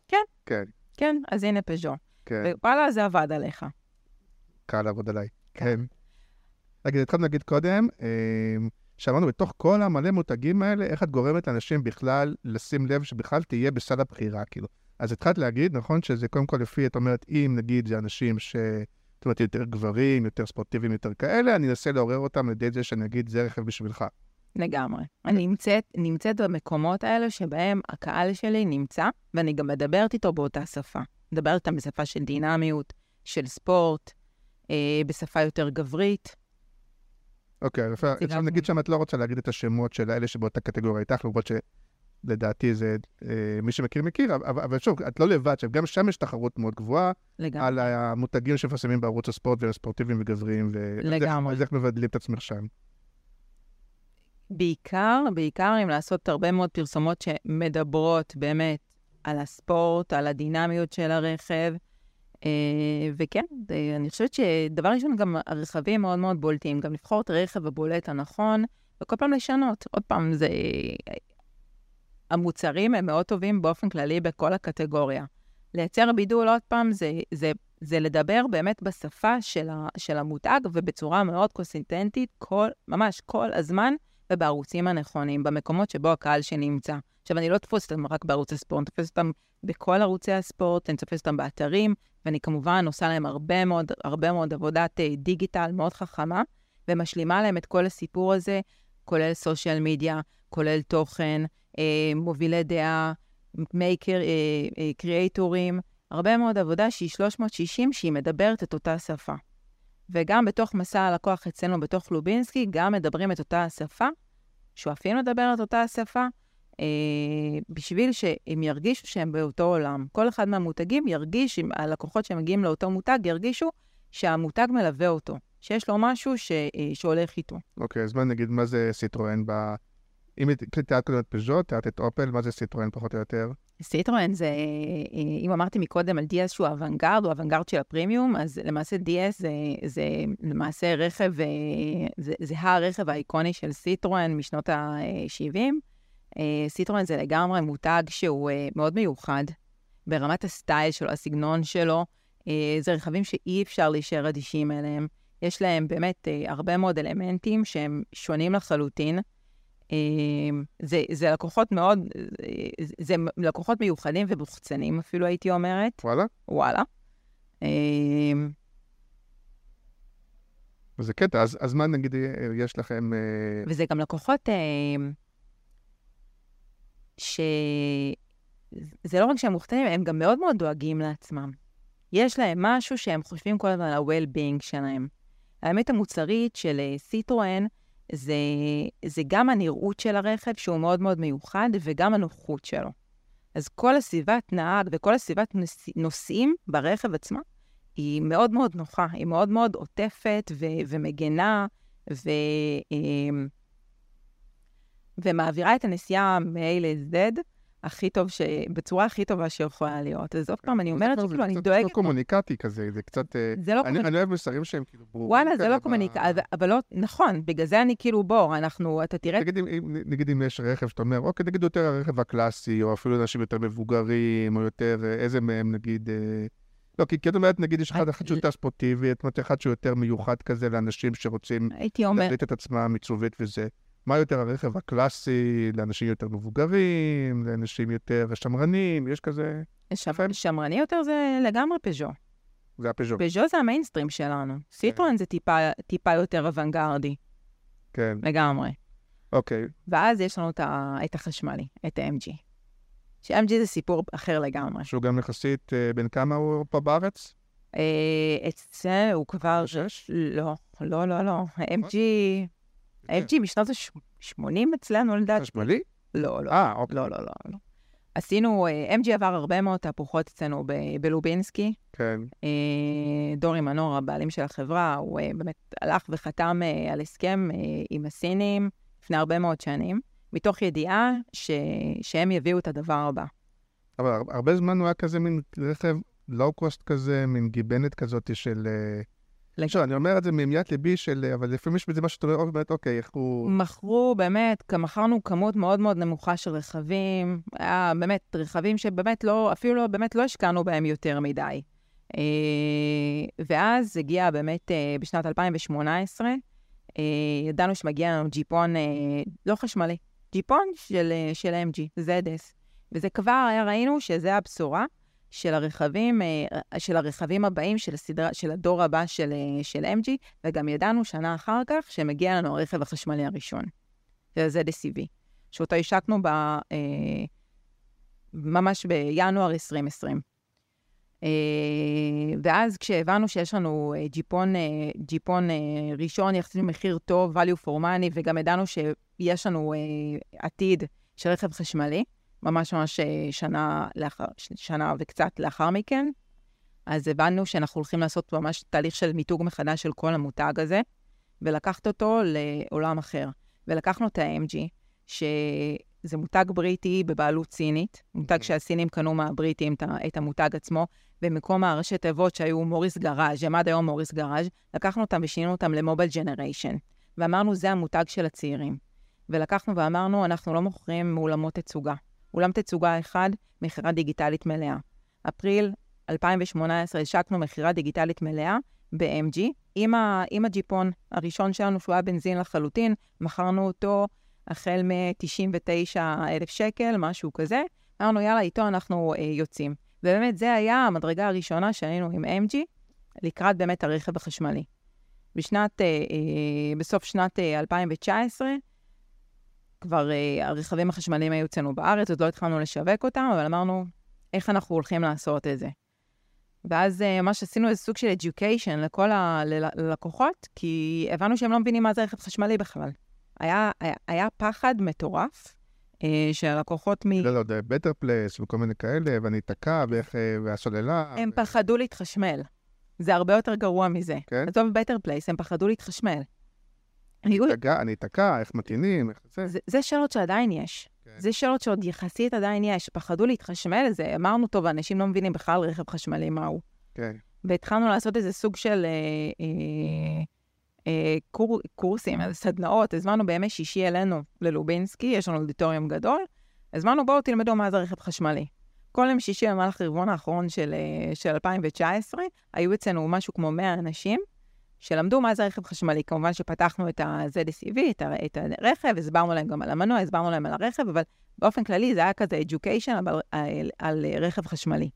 כן. כן, כן, אז הנה פז'ו. כן. ווואלה, זה עבד עליך. קל לעבוד עליי. כן. כן. רגע, התחלנו להגיד קודם, אה, שאמרנו בתוך כל המלא מותגים האלה, איך את גורמת לאנשים בכלל לשים לב שבכלל תהיה בסל הבחירה, כאילו. אז התחלת להגיד, נכון, שזה קודם כל לפי, את אומרת, אם נגיד זה אנשים ש... זאת אומרת, יותר גברים, יותר ספורטיביים, יותר כאלה, אני אנסה לעורר אותם על ידי זה שאני אגיד, זה רכב בשבילך. לגמרי. אני נמצאת, נמצאת במקומות האלה שבהם הקהל שלי נמצא, ואני גם מדברת איתו באותה שפה. מדברת איתם בשפה של דינמיות, של ספורט, אה, בשפה יותר גברית. אוקיי, אז עכשיו נגיד שם את לא רוצה להגיד את השמות של האלה שבאותה קטגוריה איתך, למרות שלדעתי זה, אה, מי שמכיר מכיר, אבל, אבל שוב, את לא לבד, עכשיו, גם שם יש תחרות מאוד גבוהה, לגמרי. על המותגים שמפרסמים בערוץ הספורט והם ספורטיביים וגבריים, ו... לגמרי. אז איך מבדלים את עצמך שם? בעיקר, בעיקר אם לעשות הרבה מאוד פרסומות שמדברות באמת על הספורט, על הדינמיות של הרכב. אה, וכן, אני חושבת שדבר ראשון, גם הרכבים מאוד מאוד בולטים. גם לבחור את הרכב הבולט הנכון, וכל פעם לשנות. עוד פעם, זה... המוצרים הם מאוד טובים באופן כללי בכל הקטגוריה. לייצר בידול, עוד פעם, זה, זה, זה לדבר באמת בשפה של, ה, של המותג ובצורה מאוד קונסיסטנטית, כל, ממש כל הזמן, ובערוצים הנכונים, במקומות שבו הקהל שנמצא. עכשיו, אני לא תופס אותם רק בערוץ הספורט, אני תופסת אותם בכל ערוצי הספורט, אני תופסת אותם באתרים, ואני כמובן עושה להם הרבה מאוד, הרבה מאוד עבודת אה, דיגיטל מאוד חכמה, ומשלימה להם את כל הסיפור הזה, כולל סושיאל מדיה, כולל תוכן, אה, מובילי דעה, מייקר, אה, אה, קריאייטורים, הרבה מאוד עבודה שהיא 360, שהיא מדברת את אותה שפה. וגם בתוך מסע הלקוח אצלנו, בתוך לובינסקי, גם מדברים את אותה השפה, שואפים לדבר את אותה השפה, אה, בשביל שהם ירגישו שהם באותו עולם. כל אחד מהמותגים ירגיש, אם הלקוחות שמגיעים לאותו מותג ירגישו שהמותג מלווה אותו, שיש לו משהו ש, אה, שהולך איתו. אוקיי, אז בוא נגיד מה זה סיטרואן ב... אם תיארת קודם את פז'ו, תיארת את אופל, מה זה סיטרואן פחות או יותר? סיטרואן זה, אה, אם אמרתי מקודם על DS שהוא אוונגרד, הוא אוונגרד של הפרימיום, אז למעשה DS זה, זה למעשה רכב, אה, זה, זה הרכב האיקוני של סיטרואן משנות ה-70. סיטרואן זה לגמרי מותג שהוא אה, מאוד מיוחד ברמת הסטייל שלו, הסגנון שלו. אה, זה רכבים שאי אפשר להישאר אדישים אליהם. יש להם באמת אה, הרבה מאוד אלמנטים שהם שונים לחלוטין. אה, זה, זה לקוחות מאוד, זה לקוחות מיוחדים ומוחצנים אפילו, הייתי אומרת. וואלה? וואלה. אה, וזה קטע, אז, אז מה נגיד אה, יש לכם... אה, וזה גם לקוחות אה, ש... זה לא רק שהם מוחצנים, הם גם מאוד מאוד דואגים לעצמם. יש להם משהו שהם חושבים כל הזמן על ה-well-being שלהם. האמת המוצרית של אה, סיטרואן זה, זה גם הנראות של הרכב, שהוא מאוד מאוד מיוחד, וגם הנוחות שלו. אז כל הסביבת נהג וכל הסביבת נוס... נוסעים ברכב עצמה, היא מאוד מאוד נוחה, היא מאוד מאוד עוטפת ו- ומגנה, ו- אמ, ומעבירה את הנסיעה מ-A ל-Z הכי טוב, ש... בצורה הכי טובה שיכולה להיות. אז עוד פעם, אני אומרת זה שכאילו, אני קצת דואגת... לא קומוניקטי כזה, זה קצת... אה, זה לא קומוניקטי. אני אוהב מסרים שהם כאילו ברורים. וואלה, זה לא קומוניקציה, אבל- לא, נכון, בגלל זה אני כאילו, בוא, אנחנו, אתה תראה, נגיד אם, יש רכב שאתה אומר, אוקיי, נגיד יותר הרכב הקלאסי, או אפילו אנשים יותר מבוגרים, או יותר, אה, איזה מהם נגיד, אה, לא, כי את אומרת, נגיד, יש אחד שהוא יותר ספורטיבי, את אומרת, אחד שהוא יותר מיוחד כזה לאנשים שרוצים הייתי אומר, להבליט את עצמם עיצובית וזה. מה יותר הרכב הקלאסי, לאנשים יותר מבוגרים, לאנשים יותר שמרנים, יש כזה... שמ- שמרני יותר זה לגמרי פז'ו. זה הפז'ו. פז'ו זה המיינסטרים שלנו. סיטרואן זה טיפה, טיפה יותר אוונגרדי, כן, לגמרי. אוקיי. ואז יש לנו את, ה, את החשמלי, את ה-MG. ש-MG זה סיפור אחר לגמרי. שהוא גם יחסית, אה, בן כמה הוא פה בארץ? אה, אצלנו הוא כבר... שש? לא, לא, לא, לא. ה-MG... ה-MG משנות ה-80 אצלנו, לדעתי. חשמלי? לא, לא. אה, אוקיי. לא, לא, לא. לא. עשינו, אה, MG עבר הרבה מאוד תהפוכות אצלנו בלובינסקי. כן. אה, דורי מנור, הבעלים של החברה, הוא אה, באמת הלך וחתם על הסכם עם הסינים לפני הרבה מאוד שנים, מתוך ידיעה ש... שהם יביאו את הדבר הבא. אבל הר- הרבה זמן הוא היה כזה מין רכב לואו-קוסט כזה, מין גיבנת כזאת של... עכשיו, אני אומר את זה מעמיית ליבי של... אבל לפעמים יש בזה משהו שאתה אומר, "אוי, באמת, אוקיי, איך הוא... מכרו באמת, מכרנו כמות מאוד מאוד נמוכה של רכבים, היה באמת רכבים שבאמת לא, אפילו לא, באמת לא השקענו בהם יותר מדי. אה, ואז הגיע באמת אה, בשנת 2018, אה, ידענו שמגיע לנו ג'יפון לא חשמלי, ג'יפון של, של MG, ZS. וזה כבר ראינו שזה הבשורה של הרכבים, אה, של הרכבים הבאים, של, הסדרה, של הדור הבא של, אה, של MG, וגם ידענו שנה אחר כך שמגיע לנו הרכב החשמלי הראשון, זה ZSCV, שאותו השקנו ב, אה, ממש בינואר 2020. אה, ואז כשהבנו שיש לנו ג'יפון, ג'יפון ראשון יחסית במחיר טוב, value for money, וגם ידענו שיש לנו עתיד של רכב חשמלי, ממש ממש אה, שנה, לאחר, שנה וקצת לאחר מכן, אז הבנו שאנחנו הולכים לעשות ממש תהליך של מיתוג מחדש של כל המותג הזה, ולקחת אותו לעולם אחר. ולקחנו את ה-MG, שזה מותג בריטי בבעלות סינית, מותג אוקיי. שהסינים קנו מהבריטים את המותג עצמו, במקום הראשי תיבות שהיו מוריס גראז', הם עד היום מוריס גראז', לקחנו אותם ושינינו אותם למובייל ג'נריישן. ואמרנו, זה המותג של הצעירים. ולקחנו ואמרנו, אנחנו לא מוכרים מאולמות תצוגה. אולם תצוגה אחד, מכירה דיגיטלית מלאה. אפריל 2018 השקנו מכירה דיגיטלית מלאה ב-MG, עם, ה, עם הג'יפון הראשון שלנו, שהוא היה בנזין לחלוטין, מכרנו אותו החל מ-99 אלף שקל, משהו כזה. אמרנו, יאללה, איתו אנחנו אה, יוצאים. ובאמת, זה היה המדרגה הראשונה שהיינו עם MG, לקראת באמת הרכב החשמלי. בשנת, אה, אה, בסוף שנת אה, 2019, כבר אה, הרכבים החשמליים היו אצלנו בארץ, עוד לא התחלנו לשווק אותם, אבל אמרנו, איך אנחנו הולכים לעשות את זה? ואז אה, ממש עשינו איזה סוג של education לכל הלקוחות, כי הבנו שהם לא מבינים מה זה רכב חשמלי בכלל. היה, היה, היה פחד מטורף אה, שהלקוחות מ... לא, לא, זה בטר פלייס וכל מיני כאלה, ואני אתקע, ואיך... אה, והסוללה. הם ו- פחדו להתחשמל. זה הרבה יותר גרוע מזה. כן? עזוב בטר פלייס, הם פחדו להתחשמל. אני אתקע, איך מטעינים, איך זה. זה, זה שאלות שעדיין יש. כן. זה שאלות שעוד יחסית עדיין יש. פחדו להתחשמל, זה אמרנו טוב, אנשים לא מבינים בכלל רכב חשמלי מהו. כן. והתחלנו לעשות איזה סוג של אה, אה, אה, קור, קורסים, סדנאות. הזמנו בימי שישי אלינו ללובינסקי, יש לנו אודיטוריום גדול. הזמנו, בואו תלמדו מה זה רכב חשמלי. כל יום שישי במהלך הרבעון האחרון של, אה, של 2019, היו אצלנו משהו כמו 100 אנשים שלמדו מה זה רכב חשמלי. כמובן שפתחנו את ה-ZSEV, את, ה- את הרכב, הסברנו להם גם על המנוע, הסברנו להם על הרכב, אבל באופן כללי זה היה כזה education אבל, על, על אה, רכב חשמלי.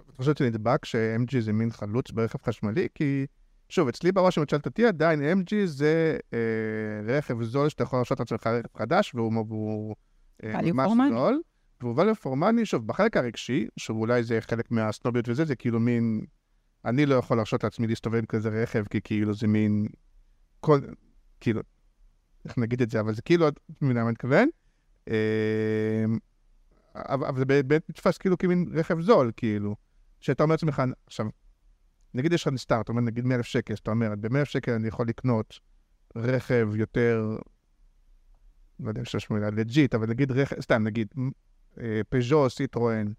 את חושבת שנדבק ש-MG זה מין חלוץ ברכב חשמלי? כי, שוב, אצלי בראש, אותי, עדיין MG זה אה, רכב זול שאתה יכול להרשות לעצמך רכב חדש, והוא אה, ממש. זול. והוא value for money, שוב, בחלק הרגשי, שאולי זה חלק מהסנוביות וזה, זה כאילו מין... אני לא יכול להרשות לעצמי להסתובב עם כזה רכב, כי כאילו זה מין... כל... כאילו... איך נגיד את זה, אבל זה כאילו, את מבינה מה אני מתכוון? אה, אבל אבל זה באמת נתפס כאילו כמין רכב זול, כאילו. שאתה אומר לעצמך, עכשיו, נגיד יש לך נסתר, אתה אומר נגיד 100,000 שקל, שאתה אומר, ב-100,000 שקל אני יכול לקנות רכב יותר, לא יודע אם יש מילה legit, אבל נגיד רכב, סתם נגיד, אה, פז'ו, סיטרואן,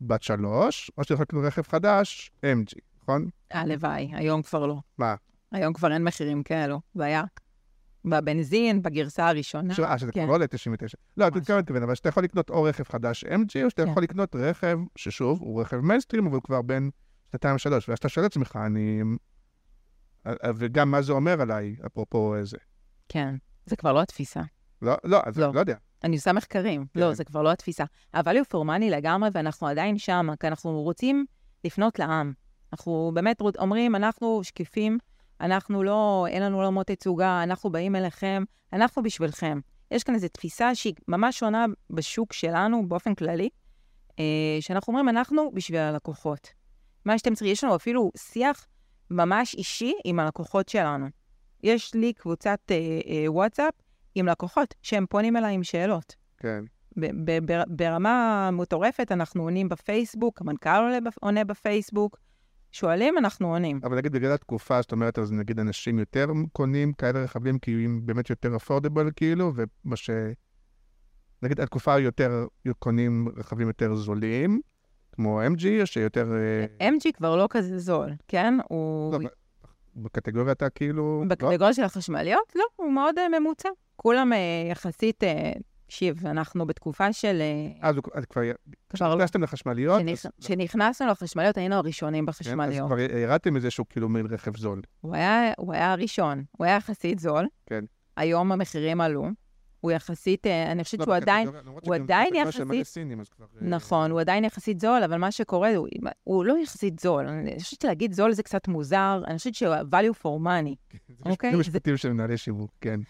בת שלוש, או לקנות רכב חדש, MG, נכון? הלוואי, היום כבר לא. מה? היום כבר אין מחירים כאלו, זה היה בבנזין, בגרסה הראשונה. אה, שזה כבר. לא עולה 99. לא, את ממש. מתכוונת, אבל שאתה יכול לקנות או רכב חדש MG, או שאתה כן. יכול לקנות רכב, ששוב, הוא רכב מיינסטרים, אבל הוא כבר בין שנתיים שלוש, ואז אתה שואל את עצמך, אני... אה, וגם מה זה אומר עליי, אפרופו זה. כן, זה כבר לא התפיסה. לא, לא, אז לא. לא יודע. אני עושה מחקרים. כן. לא, זה כבר לא התפיסה. ה-value for money לגמרי, ואנחנו עדיין שם, כי אנחנו רוצים לפנות לעם. אנחנו באמת אומרים, אנחנו שקיפים, אנחנו לא, אין לנו עולמות תצוגה, אנחנו באים אליכם, אנחנו בשבילכם. יש כאן איזו תפיסה שהיא ממש שונה בשוק שלנו, באופן כללי, אה, שאנחנו אומרים, אנחנו בשביל הלקוחות. מה שאתם צריכים, יש לנו אפילו שיח ממש אישי עם הלקוחות שלנו. יש לי קבוצת אה, אה, וואטסאפ עם לקוחות שהם פונים אליי עם שאלות. כן. ברמה מטורפת, אנחנו עונים בפייסבוק, המנכ"ל עונה בפייסבוק, שואלים, אנחנו עונים. אבל נגיד בגלל התקופה, זאת אומרת, אז נגיד אנשים יותר קונים כאלה רכבים, כי הם באמת יותר אפורדבל, כאילו, ומה ש... נגיד התקופה יותר קונים רכבים יותר זולים, כמו MG, או שיותר... אה, MG כבר לא כזה זול, כן? הוא לא, בקטגוריה אתה כאילו... לא? בקטגוריה של החשמליות? לא, הוא מאוד אה, ממוצע. כולם אה, יחסית, אה, תקשיב, אנחנו בתקופה של... אה, אז אז כבר... לא. כשנכנסתם לחשמליות, אז- כשנכנסנו לחשמליות, היינו הראשונים כן, אז בחשמליות. כבר ירדתם איזשהו כאילו מין רכב זול. הוא היה, הוא היה הראשון, הוא היה יחסית זול. כן. היום המחירים עלו. הוא יחסית, אני חושבת לא, שהוא עדיין, הוא עדיין יחסית- נכון, הוא עדיין יחסית זול, אבל מה שקורה, הוא, לא יחסית זול. אני חושבת שלהגיד זול זה קצת מוזר, אני חושבת שהוא value for money, זה אוקיי, זה- משפטים של מנהלי שיווק, כן.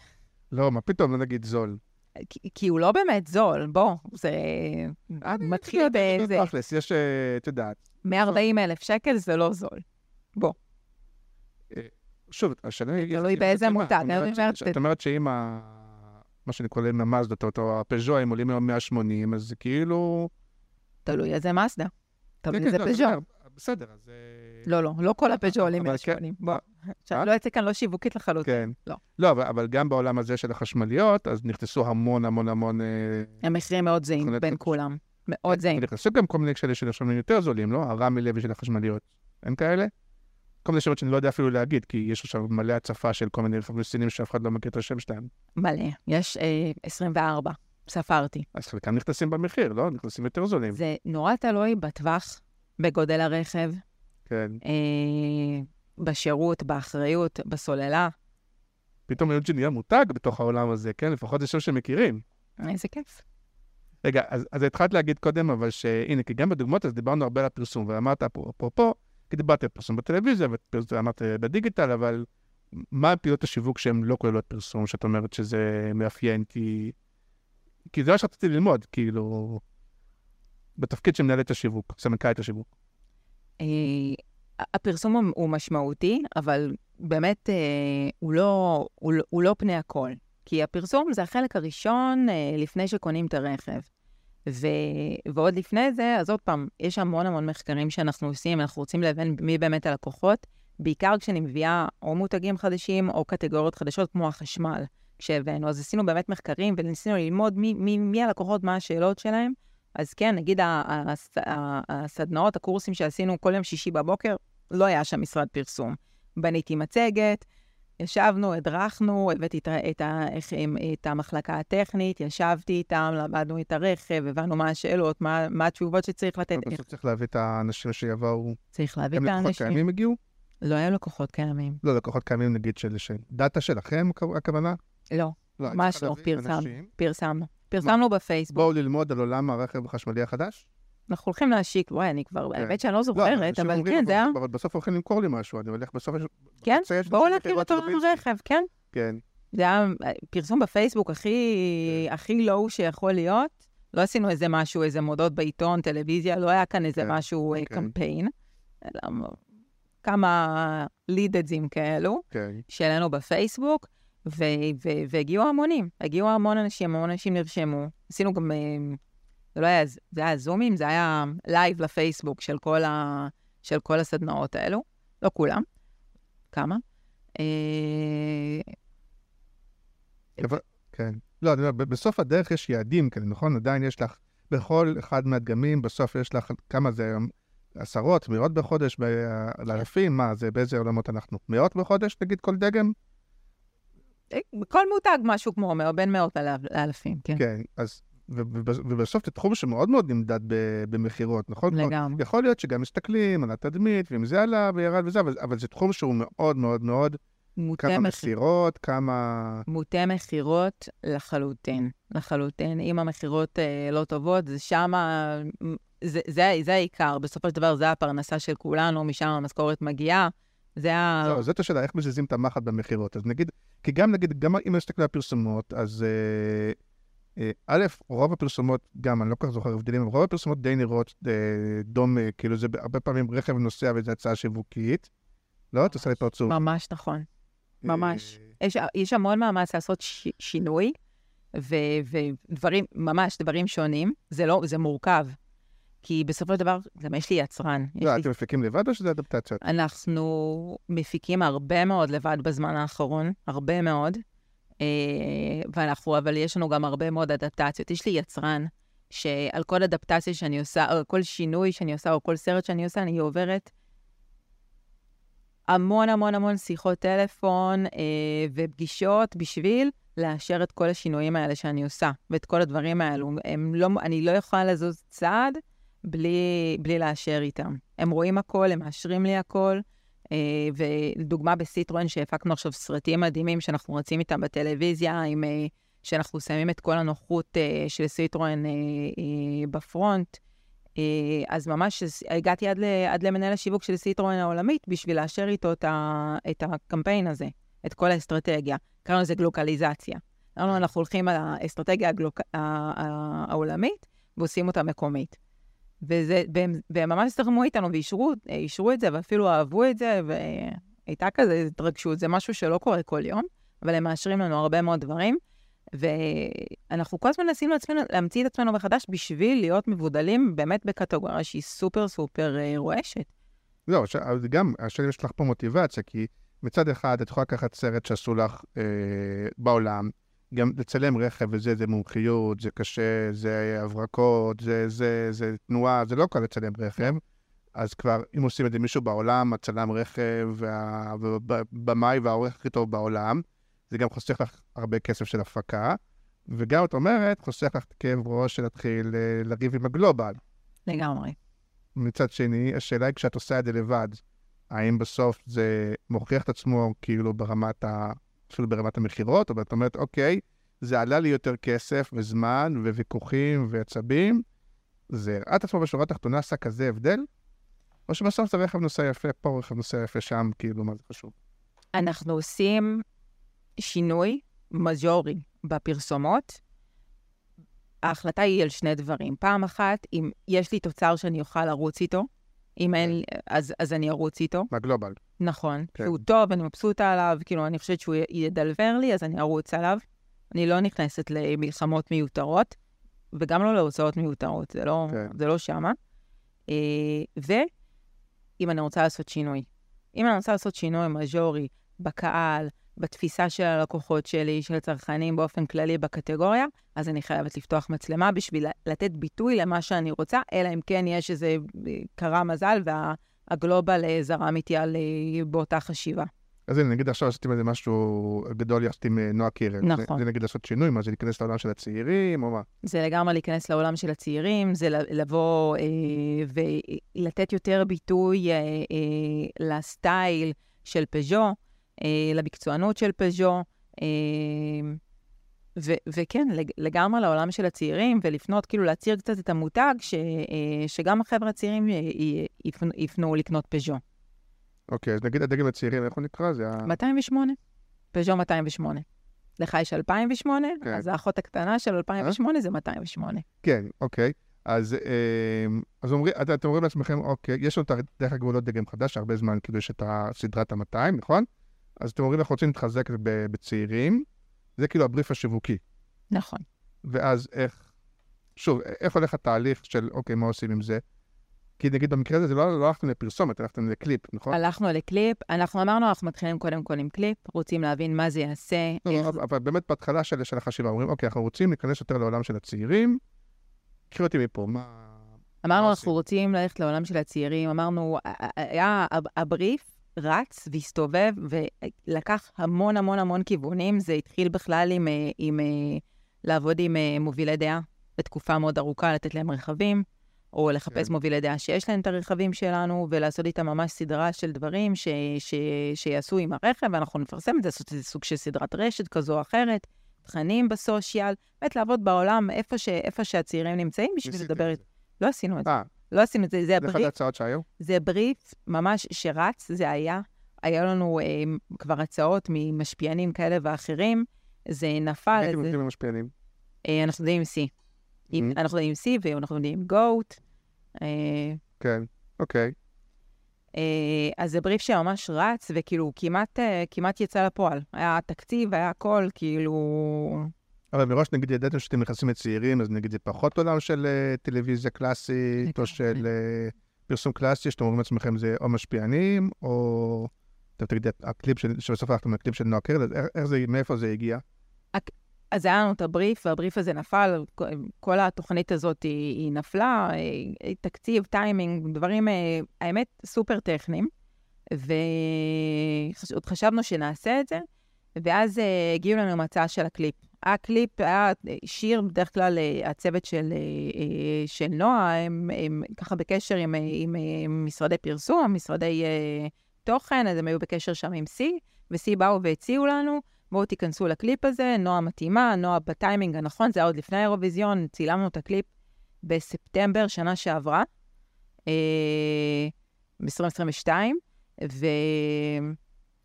לא, מה פתאום, לא נגיד זול. כי, כי הוא לא באמת זול, בוא, זה מתחיל באיזה תכלס, יש, אה, את יודעת. 140 אלף שקל, זה לא זול. שוב, השאלה היא... תלוי באיזה מותג, את אומרת ש- את אומרת שאם ה... מה שאני קורא להם המאזדות או הפז'ו, הם עולים היום 180, אז זה כאילו... תלוי איזה מאסדה. תלוי כן, איזה כן, לא, פז'ו. בסדר, אז... אה, לא, לא, לא כל הפז'ו עולים אבל כן- 180. בוא, אה? לא יצא כאן לא שיווקית לחלוטין. כן. לא. לא, אבל- גם בעולם הזה של החשמליות, אז נכנסו המון המון המון... אה, המחירים מאוד זהים בין. כולם. מאוד זהים. נכנסו גם כל מיני כאלה שנחשבים יותר זולים, לא? הרמי לוי של החשמליות. אין כאלה? כל מיני שמות שאני לא יודע אפילו להגיד, כי יש עכשיו מלא הצפה של כל מיני רכבים סינים שאף אחד לא מכיר את השם שלהם. מלא. יש אה, 24, ספרתי. אז חלקם נכנסים במחיר, לא? נכנסים יותר זולים. זה נורא תלוי בטווח, בגודל הרכב, כן. אה, בשירות, באחריות, בסוללה. פתאום יוג'י נהיה מותג בתוך העולם הזה, כן? לפחות זה שם שמכירים. איזה כיף. רגע, אז, אז התחלת להגיד קודם, אבל שהנה, כי גם בדוגמאות, אז דיברנו הרבה על הפרסום, ואמרת אפרופו, כי דיברת על פרסום בטלוויזיה, ואמרת בדיגיטל, אבל מה פעילות השיווק שהן לא כוללות פרסום, שאת אומרת שזה מאפיין, כי... כי זה מה שרציתי ללמוד, כאילו, בתפקיד של מנהלת השיווק, סמנכ"לית השיווק. אה, הפרסום הוא- משמעותי, אבל באמת אה, הוא, לא, הוא, הוא לא פני הכל. כי הפרסום זה החלק הראשון אה, לפני שקונים את הרכב. ו... ועוד לפני זה, אז עוד פעם, יש המון המון מחקרים שאנחנו עושים, אנחנו רוצים להבין מי באמת הלקוחות, בעיקר כשאני מביאה או מותגים חדשים או קטגוריות חדשות כמו החשמל, כשהבאנו. אז עשינו באמת מחקרים וניסינו ללמוד מי, מי, מי הלקוחות, מה השאלות שלהם. אז כן, נגיד הסדנאות, הקורסים שעשינו כל יום שישי בבוקר, לא היה שם משרד פרסום. בניתי מצגת, ישבנו, הדרכנו, הבאתי את, את, הם- את המחלקה הטכנית, ישבתי איתם, למדנו את הרכב, הבנו מה השאלות, מה, מה התשובות שצריך לתת, בסוף צריך להביא את האנשים שיבואו, צריך להביא הם את לקוחות האנשים. קיימים הגיעו? לא היו לקוחות קיימים. לא, לקוחות קיימים נגיד של... של דאטה שלכם, הכוונה? לא, לא, ממש לא, פרסמנו. פרסמנו. בפייסבוק. בואו ללמוד על עולם הרכב החשמלי החדש? אנחנו הולכים להשיק, וואי, אני כבר, כן. האמת שאני לא לא, זוכרת, אבל כן, זה היה, אבל בסוף הולכים למכור לי משהו, אני הולך בסוף... כן, בואו בחברת את עולם. הרכב, כן. כן. זה היה אה, פרסום בפייסבוק הכי, low שיכול להיות. לא עשינו איזה משהו, איזה מודעות בעיתון, טלוויזיה, לא היה כאן איזה כן, משהו, אה. קמפיין. אלא כמה לידים כאלו, כן. שהעלינו בפייסבוק, והגיעו המונים. הגיעו המון אנשים, המון אנשים נרשמו. עשינו גם, אה, זה לא היה, זה היה זומים, זה היה לייב לפייסבוק של כל, ה, של כל הסדנאות האלו. לא כולם, כמה. אה, כן. לא, אני אומר, בסוף הדרך יש יעדים כאלה, נכון? עדיין יש לך, בכל אחד מהדגמים, בסוף יש לך, כמה זה היום? עשרות, מאות בחודש, ב- לאלפים, מה זה, באיזה עולמות אנחנו? מאות בחודש, נגיד, כל דגם? אה, כל מותג משהו כמו מא- בין מאות לאלפים, כן. כן, אז... ובסוף זה תחום שמאוד מאוד נמדד במכירות, נכון? לגמרי. יכול להיות שגם מסתכלים על התדמית, ואם זה עלה וירד וזה, אבל, אבל זה תחום שהוא מאוד מאוד מאוד, מוטה כמה מסירות, כמה... מוטה מכירות לחלוטין, לחלוטין. אם המכירות אה, לא טובות, זה שמה, זה, זה, זה העיקר. בסופו של דבר, זה הפרנסה של כולנו, משם המשכורת מגיעה. זה ה... לא, זאת השאלה, איך מזיזים את המחט במכירות. אז נגיד, כי גם נגיד, גם אם נסתכל על הפרסומות, אז אה, אה, א', רוב הפרסומות, גם, אני לא כל כך זוכר הבדלים, אבל רוב הפרסומות די נראות אה, דומה, כאילו זה הרבה פעמים רכב נוסע וזו הצעה שיווקית. לא? את עושה לי פרצוף. ממש נכון. ממש. יש, יש המון מאמץ לעשות ש, שינוי, ו, ודברים, ממש דברים שונים. זה לא, זה מורכב. כי בסופו של דבר, גם יש לי יצרן. יש לא, לי אתם מפיקים לבד או שזה אדפטציות? אנחנו מפיקים הרבה מאוד לבד בזמן האחרון, הרבה מאוד. אה, ואנחנו, אבל יש לנו גם הרבה מאוד אדפטציות. יש לי יצרן שעל כל אדפטציה שאני עושה, או כל שינוי שאני עושה, או כל סרט שאני עושה, אני עוברת המון המון המון שיחות טלפון אה, ופגישות בשביל לאשר את כל השינויים האלה שאני עושה, ואת כל הדברים האלו. הם לא, אני לא יכולה לזוז צעד בלי, בלי לאשר איתם. הם רואים הכל, הם מאשרים לי הכל. אה, ולדוגמה בסיטרואן, שהפקנו עכשיו סרטים מדהימים שאנחנו רצים איתם בטלוויזיה, עם, אה, שאנחנו שמים את כל הנוחות אה, של סיטרואן ב front. אז ממש הגעתי עד, ל, עד למנהל השיווק של סיטרואן העולמית בשביל לאשר איתו את, ה, את הקמפיין הזה, את כל האסטרטגיה. קראנו לזה גלוקליזציה. אנחנו הולכים על האסטרטגיה הגלוק... העולמית ועושים אותה מקומית. וזה, והם, והם ממש זרמו איתנו ואישרו אישרו את זה, ואפילו אהבו את זה, והייתה כזה התרגשות. זה משהו שלא קורה כל יום, אבל הם מאשרים לנו הרבה מאוד דברים. ואנחנו כל הזמן מנסים לעצמנו, להמציא את עצמנו מחדש בשביל להיות מבודלים באמת בקטגוריה שהיא סופר סופר אה, רועשת. אבל גם, השאלה יש לך פה מוטיבציה, כי מצד אחד את יכולה לקחת סרט שעשו לך אה, בעולם, גם לצלם רכב וזה, זה מומחיות, זה קשה, זה הברקות, זה, זה, זה תנועה, זה לא קל לצלם רכב. אז כבר, אם עושים את זה מישהו בעולם, הצלם רכב, וה- והבמאי והעורך הכי טוב בעולם, זה גם חוסך לך הרבה כסף של הפקה, וגם, את אומרת, חוסך לך כאב ראש של להתחיל אה, לריב עם הגלובל. לגמרי. מצד שני, השאלה היא כשאת עושה את זה לבד, האם בסוף זה מוכיח את עצמו כאילו ברמת ה... אפילו ברמת המכירות, אבל את אומרת, אוקיי, זה עלה לי יותר כסף וזמן וויכוחים ועצבים, זה הראה את עצמו בשורה התחתונה, עשה כזה הבדל? או שבסוף זה רכב נוסע יפה פה, רכב נוסע יפה שם, כאילו, מה זה חשוב? אנחנו עושים שינוי מז'ורי בפרסומות. ההחלטה היא על שני דברים. פעם אחת, אם יש לי תוצר שאני אוכל לרוץ איתו, אם אין לי, אז, אז אני ארוץ איתו. מהגלובל. נכון. כן. שהוא טוב, אני מבסוטה עליו, כאילו, אני חושבת שהוא ידלבר לי, אז אני ארוץ עליו. אני לא נכנסת למלחמות מיותרות, וגם לא להוצאות מיותרות, זה לא, כן. זה לא שמה. אה, ואם אני רוצה לעשות שינוי. אם אני רוצה לעשות שינוי מז'ורי בקהל, בתפיסה של הלקוחות שלי, של הצרכנים באופן כללי בקטגוריה, אז אני חייבת לפתוח מצלמה בשביל לתת ביטוי למה שאני רוצה, אלא אם כן יש איזה אה, קרה מזל והגלובל אה, זרם איתי על, אה, באותה חשיבה. אז הנה, נגיד עכשיו עשיתם איזה משהו גדול יחד עם נועה קירל. נכון. זה, זה נגיד לעשות שינוי, מה זה להיכנס לעולם של הצעירים, או מה? זה לגמרי להיכנס לעולם של הצעירים, זה לבוא אה, ולתת יותר ביטוי אה, אה, לסטייל של פז'ו, למקצוענות של פז'ו, אה, ו- וכן, לג- לגמרי לעולם של הצעירים, ולפנות, כאילו להצהיר קצת את המותג, ש- אה, שגם החבר'ה הצעירים יפנו, יפנו לקנות פז'ו. אוקיי, אז נגיד הדגם הצעירים, איך הוא נקרא? זה ה... 208, פז'ו 208. לך יש 2008, כן. אז האחות הקטנה של 2008 זה 208. כן, אוקיי. אז, אה, אז אומרים, את- אתם אומרים לעצמכם, אוקיי, יש לנו דרך הגבולות דגם חדש, הרבה זמן כאילו יש את סדרת ה-200, נכון? אז אתם אומרים, אנחנו רוצים להתחזק בצעירים, זה כאילו הבריף השיווקי. נכון. ואז איך, שוב, איך הולך התהליך של, אוקיי, מה עושים עם זה? כי נגיד במקרה הזה, זה לא, לא הלכתם לפרסומת, הלכתם לקליפ, נכון? הלכנו לקליפ, אנחנו אמרנו, אנחנו מתחילים קודם כל עם קליפ, רוצים להבין מה זה יעשה. לא, איך... לא, אבל- אבל באמת בהתחלה של, של החשיבה, אומרים, אוקיי, אנחנו רוצים להיכנס יותר לעולם של הצעירים, קחי אותי מפה, מה... אמרנו, מה אנחנו עושים? רוצים ללכת לעולם של הצעירים, אמרנו, היה הב- הבריף רץ והסתובב ולקח המון המון המון כיוונים. זה התחיל בכלל עם, אה, עם, עם לעבוד עם מובילי דעה בתקופה מאוד ארוכה, לתת להם רכבים. או לחפש כן. מובילי דעה שיש להם את הרכבים שלנו, ולעשות איתם ממש סדרה של דברים ש, ש, שיעשו עם הרכב, ואנחנו נפרסם את זה, לעשות איזה סוג של סדרת רשת כזו או אחרת, תכנים בסושיאל, באמת לעבוד בעולם איפה, ש, איפה שהצעירים נמצאים בשביל לדבר... לא עשינו את זה. לא עשינו את זה, זה הבריף. זה אחד ההצעות שהיו? זה בריף ממש שרץ, זה היה. היה לנו אה, כבר הצעות ממשפיענים כאלה ואחרים, זה נפל. הייתם עובדים עם משפיענים? אה, אנחנו עובדים עם C. Mm-hmm. אנחנו עובדים עם C ואנחנו עובדים עם GOAT. אה, כן, אוקיי. אה, אז זה בריף שממש רץ, וכאילו כמעט, אה, כמעט יצא לפועל. היה תקציב, היה הכל, כאילו... אבל מראש נגיד ידעתם שאתם נכנסים לצעירים, אז נגיד זה פחות עולם של טלוויזיה קלאסית, או של פרסום קלאסי, שאתם אומרים לעצמכם זה או משפיענים, או... אתה תגיד, הקליפ שבסוף הלכתם לקליפ של נועה קירל, איך זה, מאיפה זה הגיע? אז היה לנו את הבריף, והבריף הזה נפל, כל התוכנית הזאת היא, היא נפלה, אה, תקציב, טיימינג, דברים, אה, האמת, סופר טכניים. ועוד חשבנו שנעשה את זה, ואז אה, הגיעו לנו עם הצעה של הקליפ. הקליפ היה שיר, בדרך כלל הצוות של, של נועה, הם, הם ככה בקשר עם, עם, עם משרדי פרסום, משרדי תוכן, אז הם היו בקשר שם עם C, ו-C באו והציעו לנו. בואו תיכנסו לקליפ הזה, נועה מתאימה, נועה בטיימינג הנכון, זה היה עוד לפני האירוויזיון, צילמנו את הקליפ בספטמבר שנה שעברה, אה, ב-2022, ו...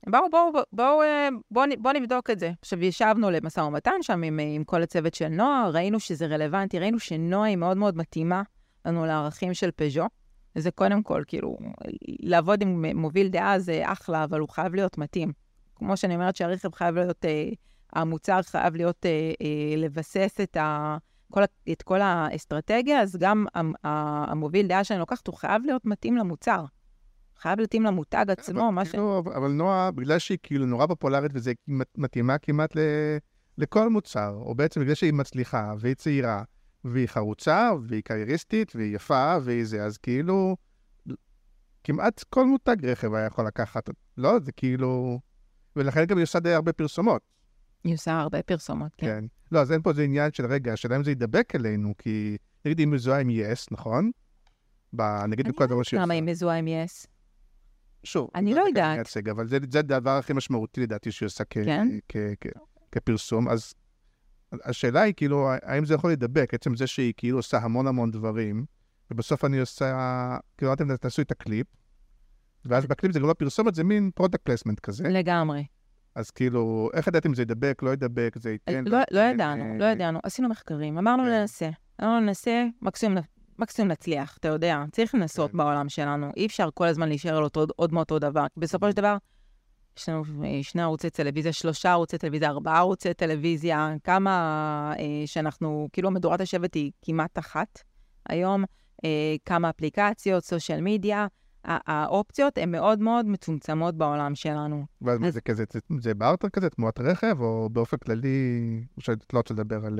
בואו, בואו, בואו, בואו, אה, בואו, בואו נבדוק את זה. עכשיו, ישבנו למשא ומתן שם עם, עם כל הצוות של נועה, ראינו שזה רלוונטי, ראינו שנועה היא מאוד מאוד מתאימה לנו לערכים של פז'ו. זה קודם כל, כאילו, לעבוד עם מוביל דעה זה אחלה, אבל הוא חייב להיות מתאים. כמו שאני אומרת שהרכב חייב להיות, אה, המוצר חייב להיות, אה, אה, לבסס את, ה, כל, את כל האסטרטגיה, אז גם המוביל דעה שאני לוקחת, הוא חייב להיות מתאים למוצר. חייב להתאים למותג עצמו, אבל, מה כאילו, ש... אבל נועה, בגלל שהיא כאילו נורא פופולרית וזה מתאימה כמעט לכל מוצר, או בעצם בגלל שהיא מצליחה והיא צעירה, והיא חרוצה, והיא קרייריסטית, והיא יפה, והיא זה, אז כאילו, כמעט כל מותג רכב היה יכול לקחת. לא, זה כאילו... ולכן גם היא עושה די הרבה פרסומות. היא עושה הרבה פרסומות, כן. כן. לא, אז אין פה איזה עניין של רגע, השאלה אם זה ידבק אלינו, כי נגיד היא מזוהה עם יס, נכון? נגיד בכל דבר שהיא עושה. למה היא מזוהה עם יס? שוב. אני לא יודעת. מייצג, אבל זה, זה הדבר הכי משמעותי לדעתי שהיא עושה כ, כן? כ, כ, כפרסום. אז השאלה היא כאילו, האם זה יכול להידבק? עצם זה שהיא כאילו עושה המון המון דברים, ובסוף אני עושה, כאילו, אתם תעשו את הקליפ, ואז בקליפ זה גם לא פרסומת, זה מין product placement כזה. לגמרי. אז כאילו, איך ידעת אם זה ידבק, לא ידבק, זה ייתן... לא, לא ידענו, אה, לא ידענו. עשינו מחקרים, אמרנו כן. ננסה. אמרנו ננסה, מקסימום, מקסימום נצליח, אתה יודע. צריך לנסות כן. בעולם שלנו. אי אפשר כל הזמן להישאר על אותו, עוד מאותו דבר. בסופו של דבר, יש לנו אה, שני ערוצי טלוויזיה, שלושה ערוצי טלוויזיה, ארבעה ערוצי טלוויזיה, כמה אה, שאנחנו, כאילו מדורת השבט היא כמעט אחת היום, אה, כמה אפליקציות, סושיאל מדיה. האופציות הן מאוד מאוד מצומצמות בעולם שלנו. ואז אז... זה כזה, זה, זה בארטר כזה, תמורת רכב, או באופן כללי, או שאת לא רוצה לדבר על...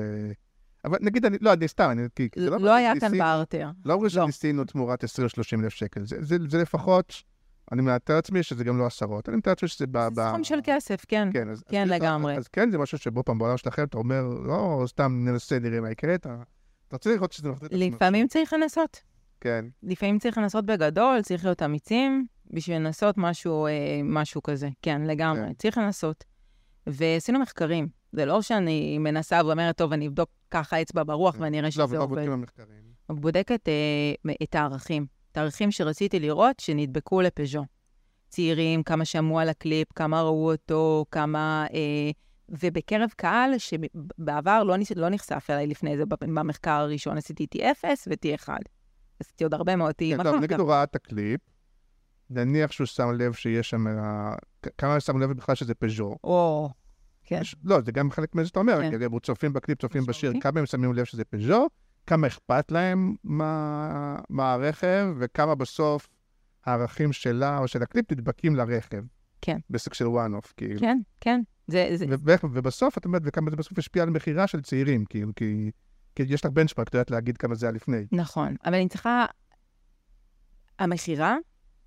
אבל נגיד, אני, לא, אני סתם, אני, כי זה לא... לא היה כאן בארטר. לא אומרים לא. שניסינו תמורת 20-30 אלף שקל, זה, זה, זה לפחות, אני מתאר לעצמי שזה גם לא עשרות, אני מתאר לעצמי שזה ב... זה סכום של כסף, כן. כן, אז, כן אז, לגמרי. אז, אז כן, זה משהו שבו פעם בעולם שלכם, אתה אומר, לא, סתם ננסה, נראה מה יקרה, אתה, אתה רוצה לראות שזה מחזיר את עצמו. לפעמים צריך לנסות. כן. לפעמים צריך לנסות בגדול, צריך להיות אמיצים בשביל לנסות משהו, אה, משהו כזה. כן, לגמרי. כן. צריך לנסות. ועשינו מחקרים. זה לא שאני מנסה ואומרת, טוב, אני אבדוק ככה אצבע ברוח כן. ואני אראה שזה עובד. לא, אבל לא בודקים במחקרים. בודקת אה, את הערכים. את הערכים שרציתי לראות שנדבקו לפז'ו. צעירים, כמה שמעו על הקליפ, כמה ראו אותו, כמה... אה, ובקרב קהל שבעבר לא, לא נחשף אליי לפני זה, במחקר הראשון עשיתי T0 ו-T1. עשיתי עוד הרבה מאוד טעימה. כן, טוב, נגיד הוא ראה את הקליפ, נניח שהוא שם לב שיש שם, כמה שם לב בכלל שזה פז'ו. או, כן. לא, זה גם חלק מזה שאתה אומר, כן. כי הם צופים בקליפ, צופים בשיר, כמה הם שמים לב שזה פז'ו, כמה אכפת להם מה הרכב, וכמה בסוף הערכים שלה או של הקליפ נדבקים לרכב. כן. בסוג של one-off, כאילו. כן, כן. זה, זה... ובסוף, את אומרת, וכמה זה בסוף השפיע על מכירה של צעירים, כאילו, כי... כי יש לך בנצ'פארק, את יודעת להגיד כמה זה היה לפני. נכון, אבל אני צריכה... המכירה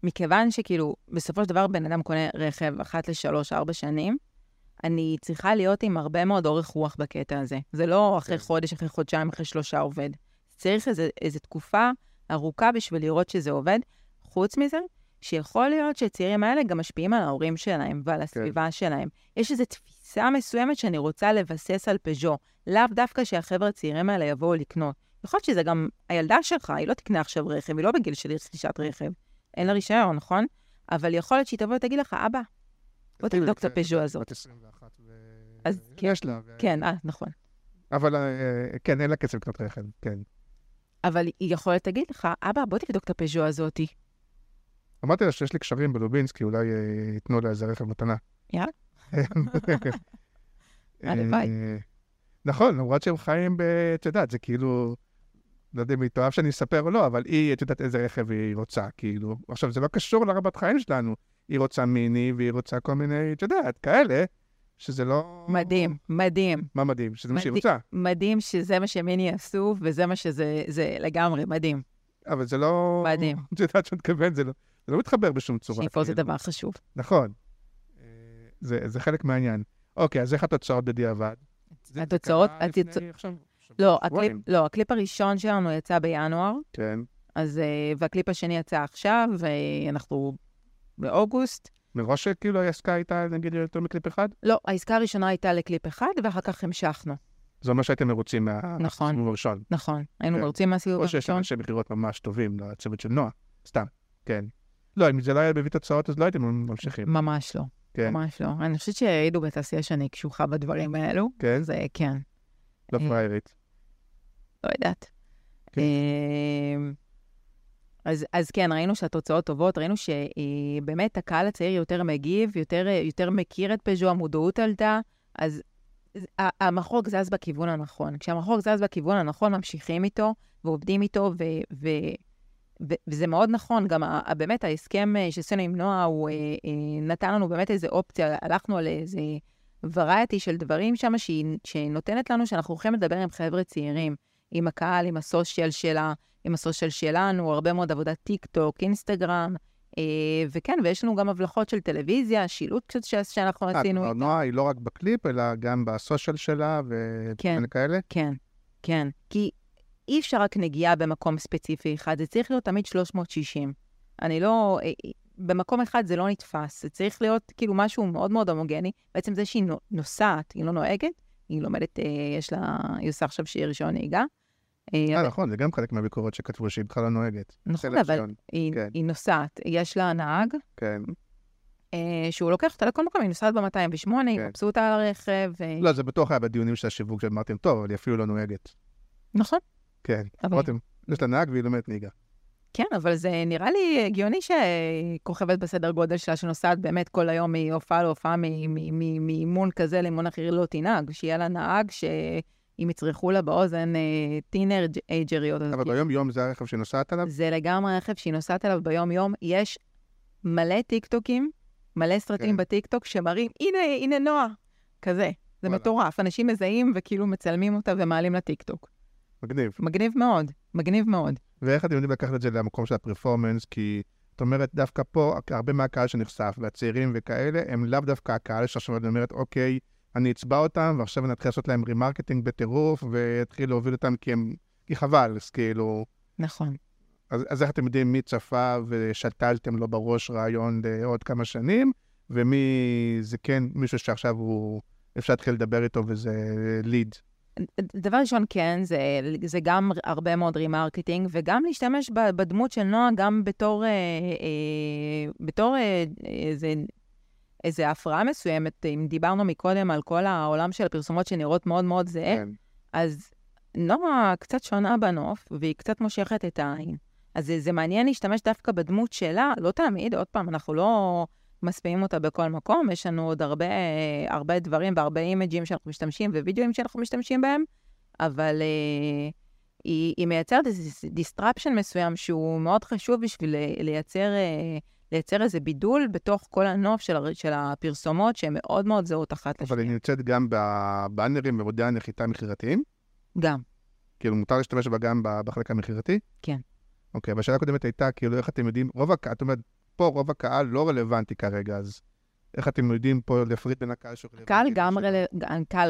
מכיוון שכאילו, בסופו של דבר בן אדם קונה רכב אחת לשלוש, ארבע שנים, אני צריכה להיות עם הרבה מאוד אורך רוח בקטע הזה. זה לא אחרי כן. חודש, אחרי חודשיים, אחרי שלושה עובד. צריך איזו, איזו תקופה ארוכה בשביל לראות שזה עובד. חוץ מזה, שיכול להיות שהצעירים האלה גם משפיעים על ההורים שלהם ועל הסביבה שלהם. יש איזו תפיסה מסוימת שאני רוצה לבסס על פז'ו, לאו דווקא שהחבר'ה הצעירים האלה יבואו לקנות. יכול להיות שזה גם הילדה שלך, היא לא תקנה עכשיו רכב, היא לא בגיל של רכישת רכב. אין לה רישיון, נכון? אבל יכול להיות שהיא תבוא ותגיד לך, אבא, בוא תבדוק את הפז'ו הזאת. בת 21 ו... אז כן, יש לה. כן, אה, נכון. אבל אה, כן, אין לה כסף לקנות רכב, כן. אבל היא יכולת להגיד לך, אבא, בוא תבדוק את הפז'ו הזאתי. אמרתי לה שיש לי קשרים בלובינסקי, אולי אה, ייתנו לה איזה רכב מתנה. יאללה. הלוואי. אה, נכון, למרות שהם חיים ב... את יודעת, זה כאילו... לא יודע אם היא תאהב שאני אספר או לא, אבל היא, את יודעת איזה רכב היא רוצה, כאילו. עכשיו, זה לא קשור לרבת חיים שלנו. היא רוצה מיני, והיא רוצה כל מיני, את יודעת, כאלה, שזה לא... מדהים, מדהים. מה מדהים? שזה מה שהיא מדהים. רוצה. מדהים שזה מה שמיני עשו, וזה מה שזה, זה לגמרי מדהים. אבל זה לא... מדהים. את יודעת שאת מתכוונת, זה לא... זה לא מתחבר בשום צורה. שאיפות זה כאילו. דבר חשוב. נכון. זה, זה חלק מהעניין. אוקיי, אז איך התוצאות בדיעבד? זה- זה התוצאות- קרה לפני עכשיו לא. הקליפ, לא, הקליפ הראשון שלנו יצא בינואר, כן. אז, אה, והקליפ השני יצא עכשיו, ואנחנו באוגוסט. מראש כאילו העסקה הייתה נגיד יותר מקליפ אחד? לא, העסקה הראשונה הייתה לקליפ אחד, ואחר כך המשכנו. זה אומר שהייתם מרוצים נכון. מהסיבוב הראשון. נכון, היינו כן. מרוצים מהסיבוב או שיש הראשון. אנשי מכירות ממש טובים לצוות של נועה. סתם, כן. לא, אם זה לא היה מביא תוצאות, אז לא הייתם ממשיכים. ממש לא, כן, ממש לא. אני חושבת שהעידו בתעשייה שאני קשוחה בדברים האלו. כן, אז אה, כן, לא אה, פריירית. לא יודעת. אז, אז כן, ראינו שהתוצאות טובות, ראינו שבאמת הקהל הצעיר יותר מגיב, יותר, יותר מכיר את פז'ו, המודעות עלתה, אז ה- המחוג זז בכיוון הנכון. כשהמחוג זז בכיוון הנכון, ממשיכים איתו ועובדים איתו, ו, ו, ו, וזה מאוד נכון. גם באמת ההסכם אה, שעשינו עם נועה, הוא אה, אה, נתן לנו באמת איזו אופציה, הלכנו על איזה variety של דברים שם, שהיא, שנותנת לנו שאנחנו הולכים לדבר עם חבר'ה צעירים, עם הקהל, עם ה social שלה, עם ה social שלנו, הרבה מאוד עבודת טיק טוק, אינסטגרם, אה, וכן, ויש לנו גם הבלחות של טלוויזיה, שילוט קצת שאנחנו אה, עשינו. נועה היא לא רק בקליפ, אלא גם ב social שלה כן. וכל כאלה. כן, כן. כי אי אפשר רק נגיעה במקום ספציפי אחד, זה צריך להיות תמיד 360. אני לא... אה, במקום אחד זה לא נתפס, זה צריך להיות כאילו משהו מאוד מאוד הומוגני. בעצם זה שהיא נו- נוסעת, היא לא נוהגת, היא לומדת, אה, יש לה, היא עושה עכשיו שיהיה רישיון נהיגה. אה, אה, נכון, זה גם חלק מהביקורות שכתבו שהיא בכלל לא נוהגת. נכון, אבל. היא, כן. היא נוסעת, יש לה נהג, כן. אה, שהוא לוקח אותה לכל מקום, היא נוסעת ב-208, כן. יחפשו אותה על הרכב. לא, זה בטוח היה בדיונים של השיווק שאמרתם, טוב, אבל היא אפילו לא נוהגת. נכון, כן. אבל... אמרתם, יש לה נהג והיא לומדת נהיגה. כן, אבל זה נראה לי הגיוני שכוכבת בסדר גודל שלה, שנוסעת באמת כל היום מהופעה להופעה, מאימון כזה לאימון אחר, לא תנהג, שיהיה לה נהג שאם יצרחו לה באוזן טינאייג'ריות. אבל ביום-יום זה הרכב שנוסעת עליו? זה לגמרי רכב שהיא נוסעת עליו ביום-יום. יש מלא טיקטוקים, מלא סרטים כן. בטיקטוק שמראים, הנה, הנה נועה, כזה. זה וואלה. מטורף. אנשים מזהים וכאילו מצלמים אותה ומעלים לטיקטוק. מגניב. מגניב מאוד, מגניב מאוד. ואיך אתם יודעים לקחת את זה למקום של ה performance? כי את אומרת, דווקא פה, הרבה מהקהל שנחשף, והצעירים וכאלה, הם לאו דווקא הקהל שעכשיו אומרת, אוקיי, אני אצבע אותם, ועכשיו אני אתחיל לעשות להם remarketing בטירוף, ואתחיל להוביל אותם כי הם... כי חבל, אז כאילו... נכון. אז, אז איך אתם יודעים מי צפה ושתלתם לו בראש רעיון לעוד כמה שנים, ומי זה כן מישהו שעכשיו הוא... אפשר להתחיל לדבר איתו וזה lead. דבר ראשון, כן, זה, זה גם הרבה מאוד remarketing, וגם להשתמש בדמות של נועה גם בתור, אה, אה, בתור אה, איזה, איזה הפרעה מסוימת. אם דיברנו מקודם על כל העולם של הפרסומות שנראות מאוד מאוד זהה, כן. אז נועה קצת שונה בנוף, והיא קצת מושכת את העין. אז זה, זה מעניין להשתמש דווקא בדמות שלה, לא תמיד, עוד פעם, אנחנו לא משפיעים אותה בכל מקום, יש לנו עוד הרבה, הרבה דברים והרבה אימג'ים שאנחנו משתמשים ווידאוים שאנחנו משתמשים בהם, אבל אה, היא, היא מייצרת איזה disruption מסוים שהוא מאוד חשוב בשביל לייצר, אה, לייצר איזה בידול בתוך כל הנוף של, הר- של הפרסומות, שהן מאוד מאוד זהות אחת אבל היא לשנייה. נמצאת גם בבאנרים ועמודי הנחיתה המכירתיים? גם. כאילו, מותר להשתמש בה גם בחלק המכירתי? כן. אוקיי, והשאלה הקודמת הייתה, כאילו, איך אתם יודעים, רוב הקהל, את אומרת, פה רוב הקהל לא רלוונטי כרגע, אז איך אתם יודעים פה להפריד בין הקהל שהוא רלוונטי? קהל גם,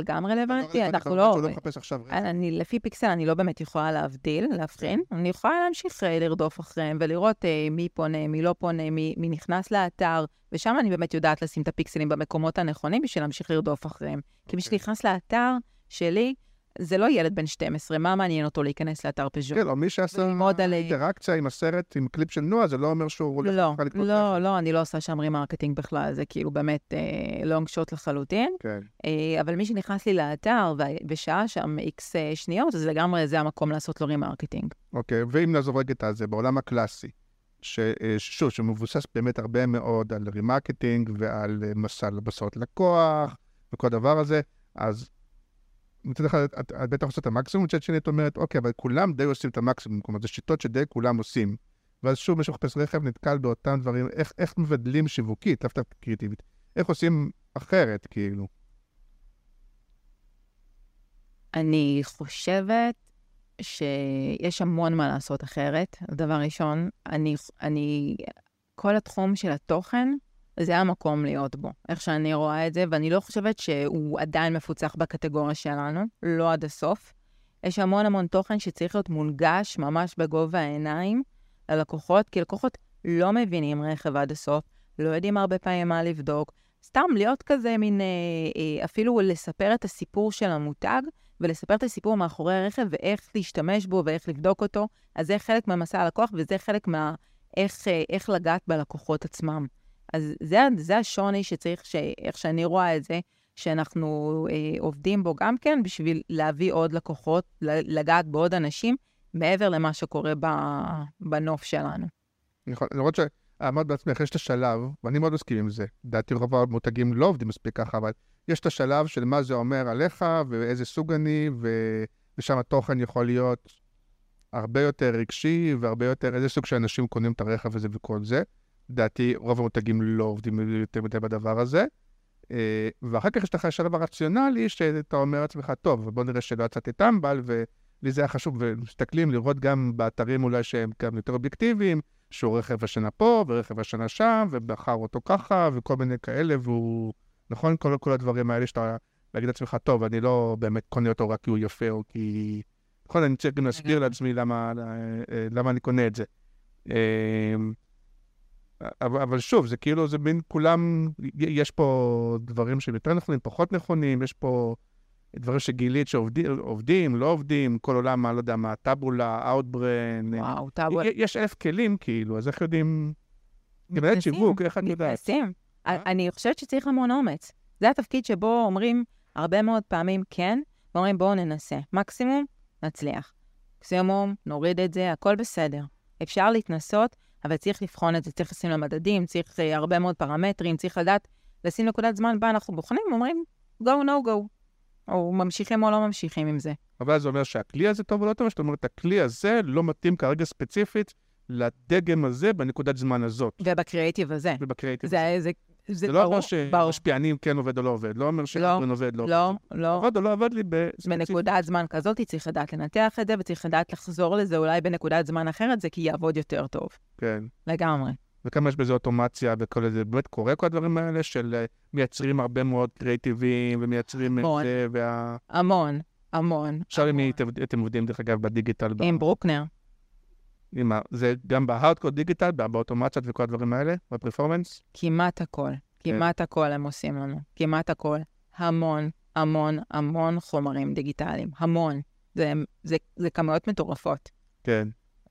גם רלוונטי, לא אנחנו לא... לא מחפש עכשיו. אני, לפי פיקסל, אני לא באמת יכולה להבדיל, להבחין. אני יכולה להמשיך אה, לרדוף אחריהם ולראות אה, מי פונה, מי לא פונה, מי, מי נכנס לאתר, ושם אני באמת יודעת לשים את הפיקסלים במקומות הנכונים בשביל להמשיך לרדוף אחריהם. כי מי אוקיי. שנכנס לאתר שלי, זה לא ילד בן 12, מה מעניין אותו להיכנס לאתר פז'ו? כן, או מי שעשה אינטראקציה עם הסרט, עם קליפ של נועה, זה לא אומר שהוא הולך לא, לקנות לא, רכב. לא, אני לא עושה שם remarketing בכלל, זה כאילו באמת long shot לחלוטין. כן. אה, אבל מי שנכנס לי לאתר ו- ושהה שם איקס אה, שניות, אז לגמרי זה המקום לעשות לו remarketing. אוקיי, ואם נעזוב רגע את הזה, בעולם הקלאסי, ש- אה, שוב, שמבוסס באמת הרבה מאוד על remarketing ועל אה, מסע התבשלות לקוח וכל הדבר הזה, אז מצד אחד את, את בטח עושה את המקסימום, מצד שני את אומרת, אוקיי, אבל כולם די עושים את המקסימום, כלומר, זה שיטות שדי כולם עושים. ואז שוב, מי שמחפש רכב נתקל באותם דברים, איך, איך מבדלים שיווקית, לאו דווקא קריאטיבית, איך עושים אחרת, כאילו. אני חושבת שיש המון מה לעשות אחרת. דבר ראשון, אני, אני, כל התחום של התוכן, זה המקום להיות בו, איך שאני רואה את זה, ואני לא חושבת שהוא עדיין מפוצח בקטגוריה שלנו, לא עד הסוף. יש המון המון תוכן שצריך להיות מונגש ממש בגובה העיניים ללקוחות, כי לקוחות לא מבינים רכב עד הסוף, לא יודעים הרבה פעמים מה לבדוק. סתם להיות כזה מין, אה, אה, אפילו לספר את הסיפור של המותג, ולספר את הסיפור מאחורי הרכב ואיך להשתמש בו ואיך לבדוק אותו. אז זה חלק מהמסע הלקוח וזה חלק מה... איך, אה, איך לגעת בלקוחות עצמם. אז זה, זה השוני שצריך, ש, איך שאני רואה את זה, שאנחנו אה, עובדים בו גם כן בשביל להביא עוד לקוחות, לגעת בעוד אנשים, מעבר למה שקורה ב, בנוף שלנו. נכון, למרות שאמרת בעצמך, יש את השלב, ואני מאוד מסכים עם זה. לדעתי רוב המותגים לא עובדים מספיק ככה, אבל יש את השלב של מה זה אומר עליך, ואיזה סוג אני, ו... ושם התוכן יכול להיות הרבה יותר רגשי, והרבה יותר איזה סוג שאנשים קונים את הרכב הזה וכל זה. לדעתי רוב המותגים לא עובדים יותר מדי בדבר הזה. אה, ואחר כך יש לך השלב הרציונלי, שאתה אומר לעצמך, טוב, בוא נראה שלא יצאתי טמבל, ולי זה היה חשוב, ומסתכלים לראות גם באתרים אולי שהם גם יותר אובייקטיביים, שהוא רכב השנה פה, ורכב השנה שם, ובחר אותו ככה, וכל מיני כאלה, והוא... נכון? כל, כל הדברים האלה שאתה... להגיד לעצמך, טוב, אני לא באמת קונה אותו רק כי הוא יפה, או כי... נכון, אני צריך גם להסביר לעצמי למה, אה, למה אני קונה את זה. אה, אבל, אבל שוב, זה כאילו, זה מין כולם, יש פה דברים שהם יותר נכונים, פחות נכונים, יש פה דברים שגילית שעובדים, עובדים, לא עובדים, כל עולם, אני לא יודע מה, טאבולה, אאוטברן, וואו, טאבו... יש אלף כלים, כאילו, אז איך יודעים... מתנסים, שיווק, איך את יודעת? מתנסים. אה? אני חושבת שצריך המון אומץ. זה התפקיד שבו אומרים הרבה מאוד פעמים כן, ואומרים בואו ננסה. מקסימום, נצליח. מקסימום, נוריד את זה, הכל בסדר. אפשר להתנסות, אבל צריך לבחון את זה, צריך לשים למדדים, צריך uh, הרבה מאוד פרמטרים, צריך לדעת, לשים נקודת זמן בה אנחנו בוחנים, אומרים go, no go. או ממשיכים או לא ממשיכים עם זה. אבל זה אומר שהכלי הזה טוב או לא טוב, זאת אומרת, הכלי הזה לא מתאים כרגע ספציפית לדגם הזה בנקודת זמן הזאת. ובקריאיטיב הזה. ובקריאיטיב זה, הזה. זה, זה לא אומר. שמשפיענים כן עובד או לא עובד, לא אומר שארגון עובד לא לא, עובד. לא. עבד או לא עבד לי בספציפית. בנקודת זמן כזאת צריך לדעת לנתח את זה, וצריך לדעת לחזור לזה אולי בנקודת זמן אחרת, זה כי יעבוד יותר טוב. כן. לגמרי. וכמה יש בזה אוטומציה וכל זה, באמת קורה כל הדברים האלה של אה, מייצרים הרבה מאוד קריאיטיבים ומייצרים את. זה, וה... המון, המון. עכשיו אם המון. אתם, עובדים דרך אגב בדיגיטל, ב- עם ברוקנר. זה גם בהארדקוד דיגיטל, באוטומציות וכל הדברים האלה, בפרפורמנס? כמעט הכל. כמעט הכל הם עושים לנו. כמעט הכל. המון, המון, המון חומרים דיגיטליים. המון. זה, זה, זה כמויות מטורפות. כן.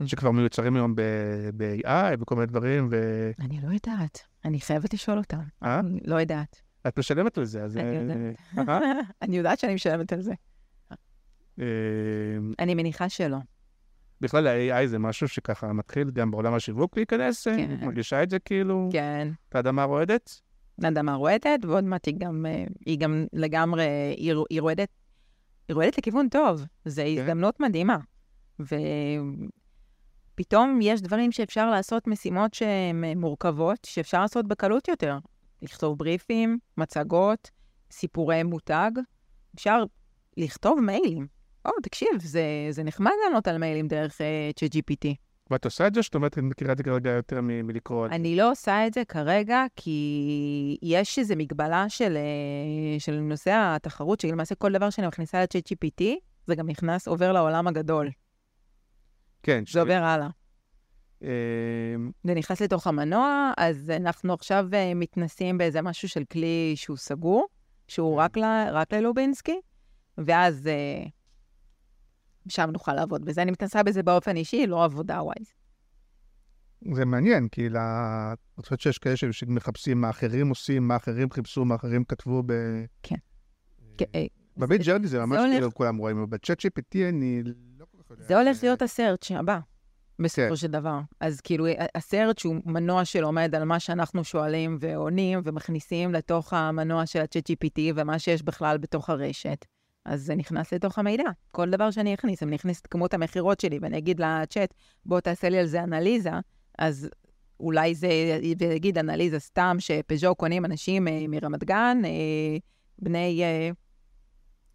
שכבר מיוצרים היום ב-AI וכל מיני דברים, ו... אני לא יודעת. אני חייבת לשאול אותם. אה? לא יודעת. את משלמת על זה, אז... אני אה, יודעת. אה, אני יודעת שאני משלמת על זה. אה, אני מניחה שלא. בכלל ה-AI זה משהו שככה מתחיל גם בעולם השיווק להיכנס, אה, כן. מרגישה את זה כאילו, כן. את האדמה רועדת? אדמה רועדת, ועוד מעט היא גם, אה, היא גם לגמרי, היא, היא רועדת, היא רועדת לכיוון טוב. זו הזדמנות מדהימה. ופתאום יש דברים שאפשר לעשות, משימות שהן אה, מורכבות, שאפשר לעשות בקלות יותר. לכתוב בריפים, מצגות, סיפורי מותג. אפשר לכתוב מיילים. או, תקשיב, זה, זה נחמד לענות על מיילים דרך uh, ChatGPT. ואת עושה את זה? זאת אומרת, אני מכירה את זה כרגע יותר מלקרוא את זה. אני לא עושה את זה כרגע, כי יש איזו מגבלה של, אה, של נושא התחרות, שלמעשה כל דבר שאני מכניסה ל-chat GPT, זה גם נכנס, עובר לעולם הגדול. כן. זה עובר הלאה. אה, זה נכנס לתוך המנוע, אז אנחנו עכשיו אה, מתנסים באיזה משהו של כלי שהוא סגור, שהוא כן. רק, ל, רק ללובינסקי, ואז אה, שם נוכל לעבוד בזה. אני מתנסה בזה באופן אישי, לא עבודה ווייז. זה מעניין, כי ל... אני חושבת שיש כאלה שמחפשים מה אחרים עושים, מה אחרים חיפשו, מה אחרים כתבו ב... כן. כן, אה, בביט זה- ג'רדי זה ממש כאילו כולם רואים, אבל בצ'אט GPT אני לא כל כך יודע. זה הולך להיות הסרצ' הבא, כן. בסופו של דבר. אז כאילו, הסרצ' הוא מנוע שלומד על מה שאנחנו שואלים ועונים ומכניסים לתוך המנוע של ה-chat GPT ומה שיש בכלל בתוך הרשת. אז זה נכנס לתוך המידע. כל דבר שאני אכניס, אם אני אכניס את כמות המכירות שלי ואני אגיד לצ'אט, בוא תעשה לי על זה אנליזה, אז אולי זה יגיד אנליזה סתם שפז'ו קונים אנשים אה, מרמת גן, אה, בני אה,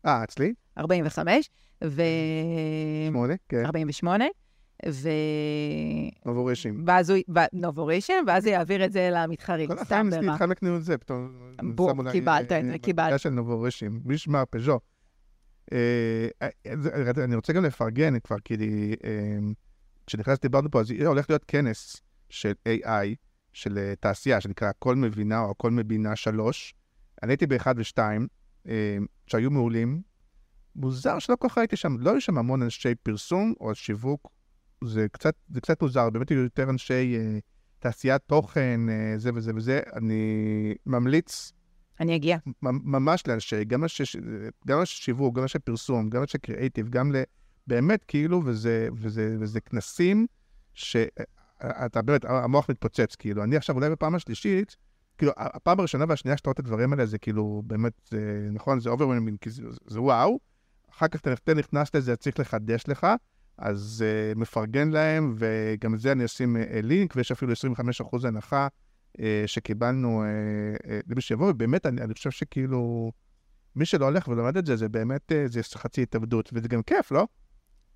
אה, אצלי? 45, ו... שמונה, כן. 48, ו... עבור אישים. ואז הוא, ו... נובורישן, ואז הוא יעביר את זה למתחרים. כל ברע. התחמקנו את זה, פתאום... לה- קיבלת את זה, קיבלת. של נובורישים, מי ישמע פז'ו. אה, אה, זה- אני רוצה גם לפרגן כבר, כי אה, כשנכנסתי דיברנו פה, אז הולך להיות כנס של AI, של אה, תעשייה, שנקרא הכל מבינה או הכל מבינה שלוש. אני הייתי באחד ושתיים, אה, שהיו מעולים. מוזר שלא כל כך הייתי שם, לא היו שם המון אנשי פרסום או שיווק, זה קצת, זה קצת מוזר, באמת היו יותר אנשי אה, תעשיית תוכן, אה, זה וזה וזה. אני ממליץ אני אגיע. ממ- ממש לאנשי, גם אנשי, שיווק, גם אנשי פרסום, גם אנשי קריאייטיב, גם ל... באמת, כאילו, וזה, וזה, וזה כנסים שאתה באמת, המוח מתפוצץ, כאילו. אני עכשיו אולי בפעם השלישית, כאילו, הפעם הראשונה והשנייה שאתה רואה את הדברים האלה, זה כאילו, באמת, זה, נכון, זה overwhelming, כי זה, זה וואו. אחר כך אתה נכנס לזה, צריך לחדש לך, אז אה, מפרגן להם, וגם זה אני אשים אה, לינק, ויש אפילו 25% הנחה שקיבלנו uh, uh, למי שיבוא, ובאמת, אני, אני חושב שכאילו, מי שלא הולך ולומד את זה, זה באמת, זה חצי התאבדות, וזה גם כיף, לא?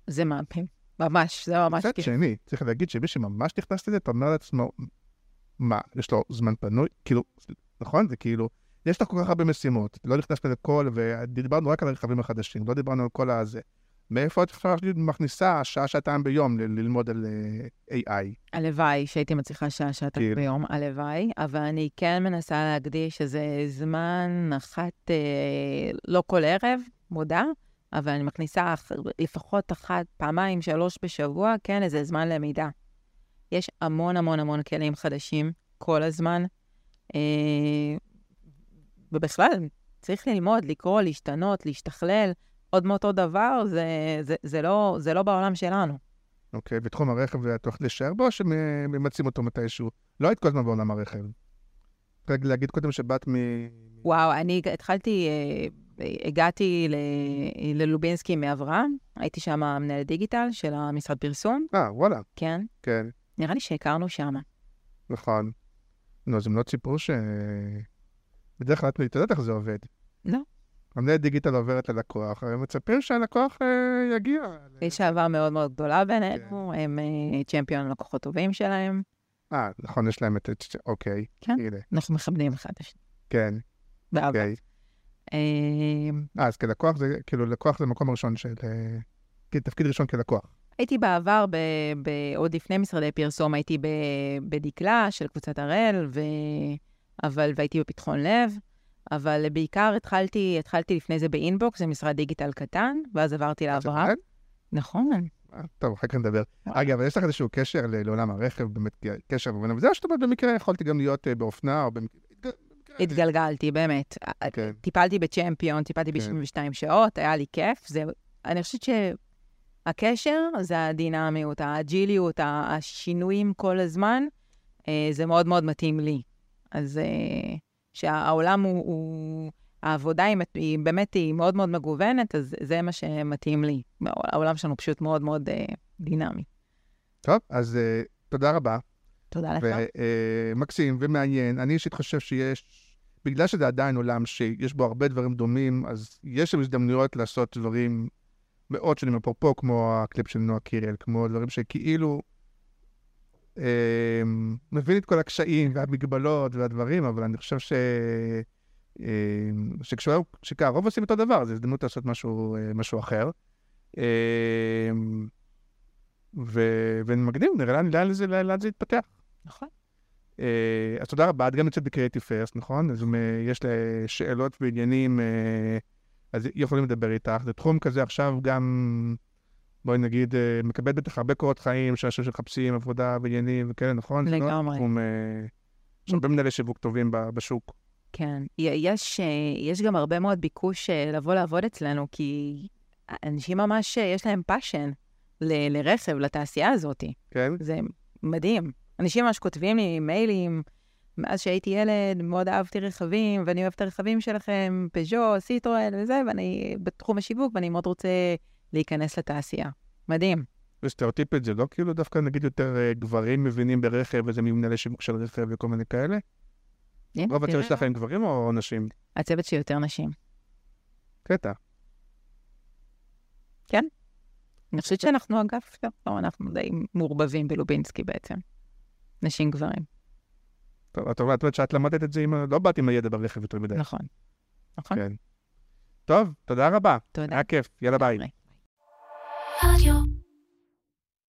זה מהפים. ממש, זה ממש מצד כיף. שני, צריך להגיד שמי שממש נכנס לזה, אתה אומר לעצמו, מה, יש לו זמן פנוי? כאילו, נכון? זה כאילו, יש לך כל כך הרבה משימות, לא נכנס לכל, ודיברנו רק על הרכבים החדשים, לא דיברנו על כל הזה. מאיפה את עכשיו מכניסה שעה, שעתיים ביום ללמוד על אה, AI? הלוואי שהייתי מצליחה שעה, שעתיים כאילו. ביום, הלוואי, אבל אני כן מנסה להקדיש איזה זמן אחת, אה, לא כל ערב, מודה, אבל אני מכניסה לפחות אחת, פעמיים, שלוש בשבוע, כן, איזה זמן למידה. יש המון המון המון כלים חדשים כל הזמן, אה, ובכלל, צריך ללמוד, לקרוא, להשתנות, להשתכלל. עוד מאותו דבר, זה, זה, זה, לא, זה לא בעולם שלנו. אוקיי, ותחום הרכב, את הולכת להישאר בו, או שממצים אותו מתישהו? לא היית כל הזמן בעולם הרכב. רק להגיד קודם שבאת מ... וואו, אני התחלתי, אה, הגעתי ל- ללובינסקי מאברהם, הייתי שם מנהלת דיגיטל של המשרד פרסום, אה, וואלה, כן. כן, נראה לי שהכרנו שם. נכון. נו, אז הם לא ציפו ש... בדרך כלל את יודעת איך זה עובד. לא. המנהלת דיגיטל עוברת ללקוח, הם מצפים שהלקוח אה, יגיע. יש אהבה מאוד מאוד גדולה בינינו, הם אה, צ'מפיון לקוחות טובים שלהם, אה, נכון, יש להם את... אוקיי. כן. הנה, אנחנו מכבדים אחד את השני. כן, באהבה. אוקיי. אה, אה, אז כלקוח זה, כאילו, לקוח זה מקום ראשון של... תפקיד ראשון כלקוח. הייתי בעבר, ב, ב, עוד לפני משרדי פרסום, הייתי ב, בדקלה של קבוצת הראל, ו... אבל, והייתי בפתחון לב, אבל בעיקר התחלתי, התחלתי לפני זה באינבוקס, זה משרד דיגיטל קטן, ואז עברתי לאברהם. כן? נכון. אה, טוב, אחר כך נדבר. אגב, יש לך איזשהו קשר לעולם הרכב, באמת קשר, וזה או שאתה במקרה יכולתי גם להיות אה, באופנה, או במקרה... התגלגלתי, באמת. כן. טיפלתי בצ'מפיון, טיפלתי כן. ב-72 שעות, היה לי כיף. אני חושבת שהקשר זה הדינמיות, האג'יליות, השינויים כל הזמן, אה, זה מאוד מאוד מתאים לי. אז אה, שהעולם הוא, הוא... העבודה היא, היא באמת, היא מאוד מאוד מגוונת, אז זה מה שמתאים לי. העולם שלנו פשוט מאוד מאוד אה, דינמי. טוב, אז אה, תודה רבה. תודה לך. ומקסים ומעניין. אני אישית חושב שיש, בגלל שזה עדיין עולם שיש בו הרבה דברים דומים, אז יש שם הזדמנויות לעשות דברים מאוד שונים אפרופו, כמו הקליפ של נועה קירל, כמו דברים שכאילו אה, מבין את כל הקשיים והמגבלות והדברים, אבל אני חושב ש... אה, שכשהרוב עושים אותו דבר, זו הזדמנות לעשות משהו, אה, משהו אחר. אה, ו- ומגניב, נראה לאן, לאן, זה, לאן זה יתפתח. נכון. אה, אז תודה רבה, את גם יוצאת בקריאיטיב פרסט, נכון? אז אם אה, יש שאלות ועניינים, אז יכולים לדבר איתך. זה תחום כזה עכשיו גם, בואי נגיד, אה, מקבל בטח הרבה קורות חיים של אנשים שמחפשים עבודה ועניינים וכאלה, נכון? לגמרי. אה, יש הרבה מנהלי שיווק טובים בשוק. כן. יש, אה, יש גם הרבה מאוד ביקוש לבוא לעבוד אצלנו, כי אנשים ממש, יש להם passion ל- לרכב, לתעשייה הזאת. כן? זה מדהים. אנשים ממש כותבים לי מיילים, מאז שהייתי ילד, מאוד אהבתי רכבים, ואני אוהב את הרכבים שלכם, פז'ו, סיטרואן וזה, ואני בתחום השיווק, ואני מאוד רוצה להיכנס לתעשייה. מדהים. וסטריאוטיפית זה לא כאילו דווקא נגיד יותר אה, גברים מבינים ברכב, איזה מנהלי שיווק של רכב וכל מיני כאלה? כן, רוב הצוות תראה, שלכם גברים או נשים? הצוות שלי יותר נשים. קטע. אני חושבת שאנחנו אגף, לא, אנחנו די מעורבבים בלובינסקי בעצם. נשים גברים. טוב, את אומרת שאת למדת את זה, עם לא באת עם הידע ברכב יותר מדי. נכון. נכון? כן. טוב, תודה רבה. תודה. היה כיף. יאללה ביי. לגמרי. רדיו.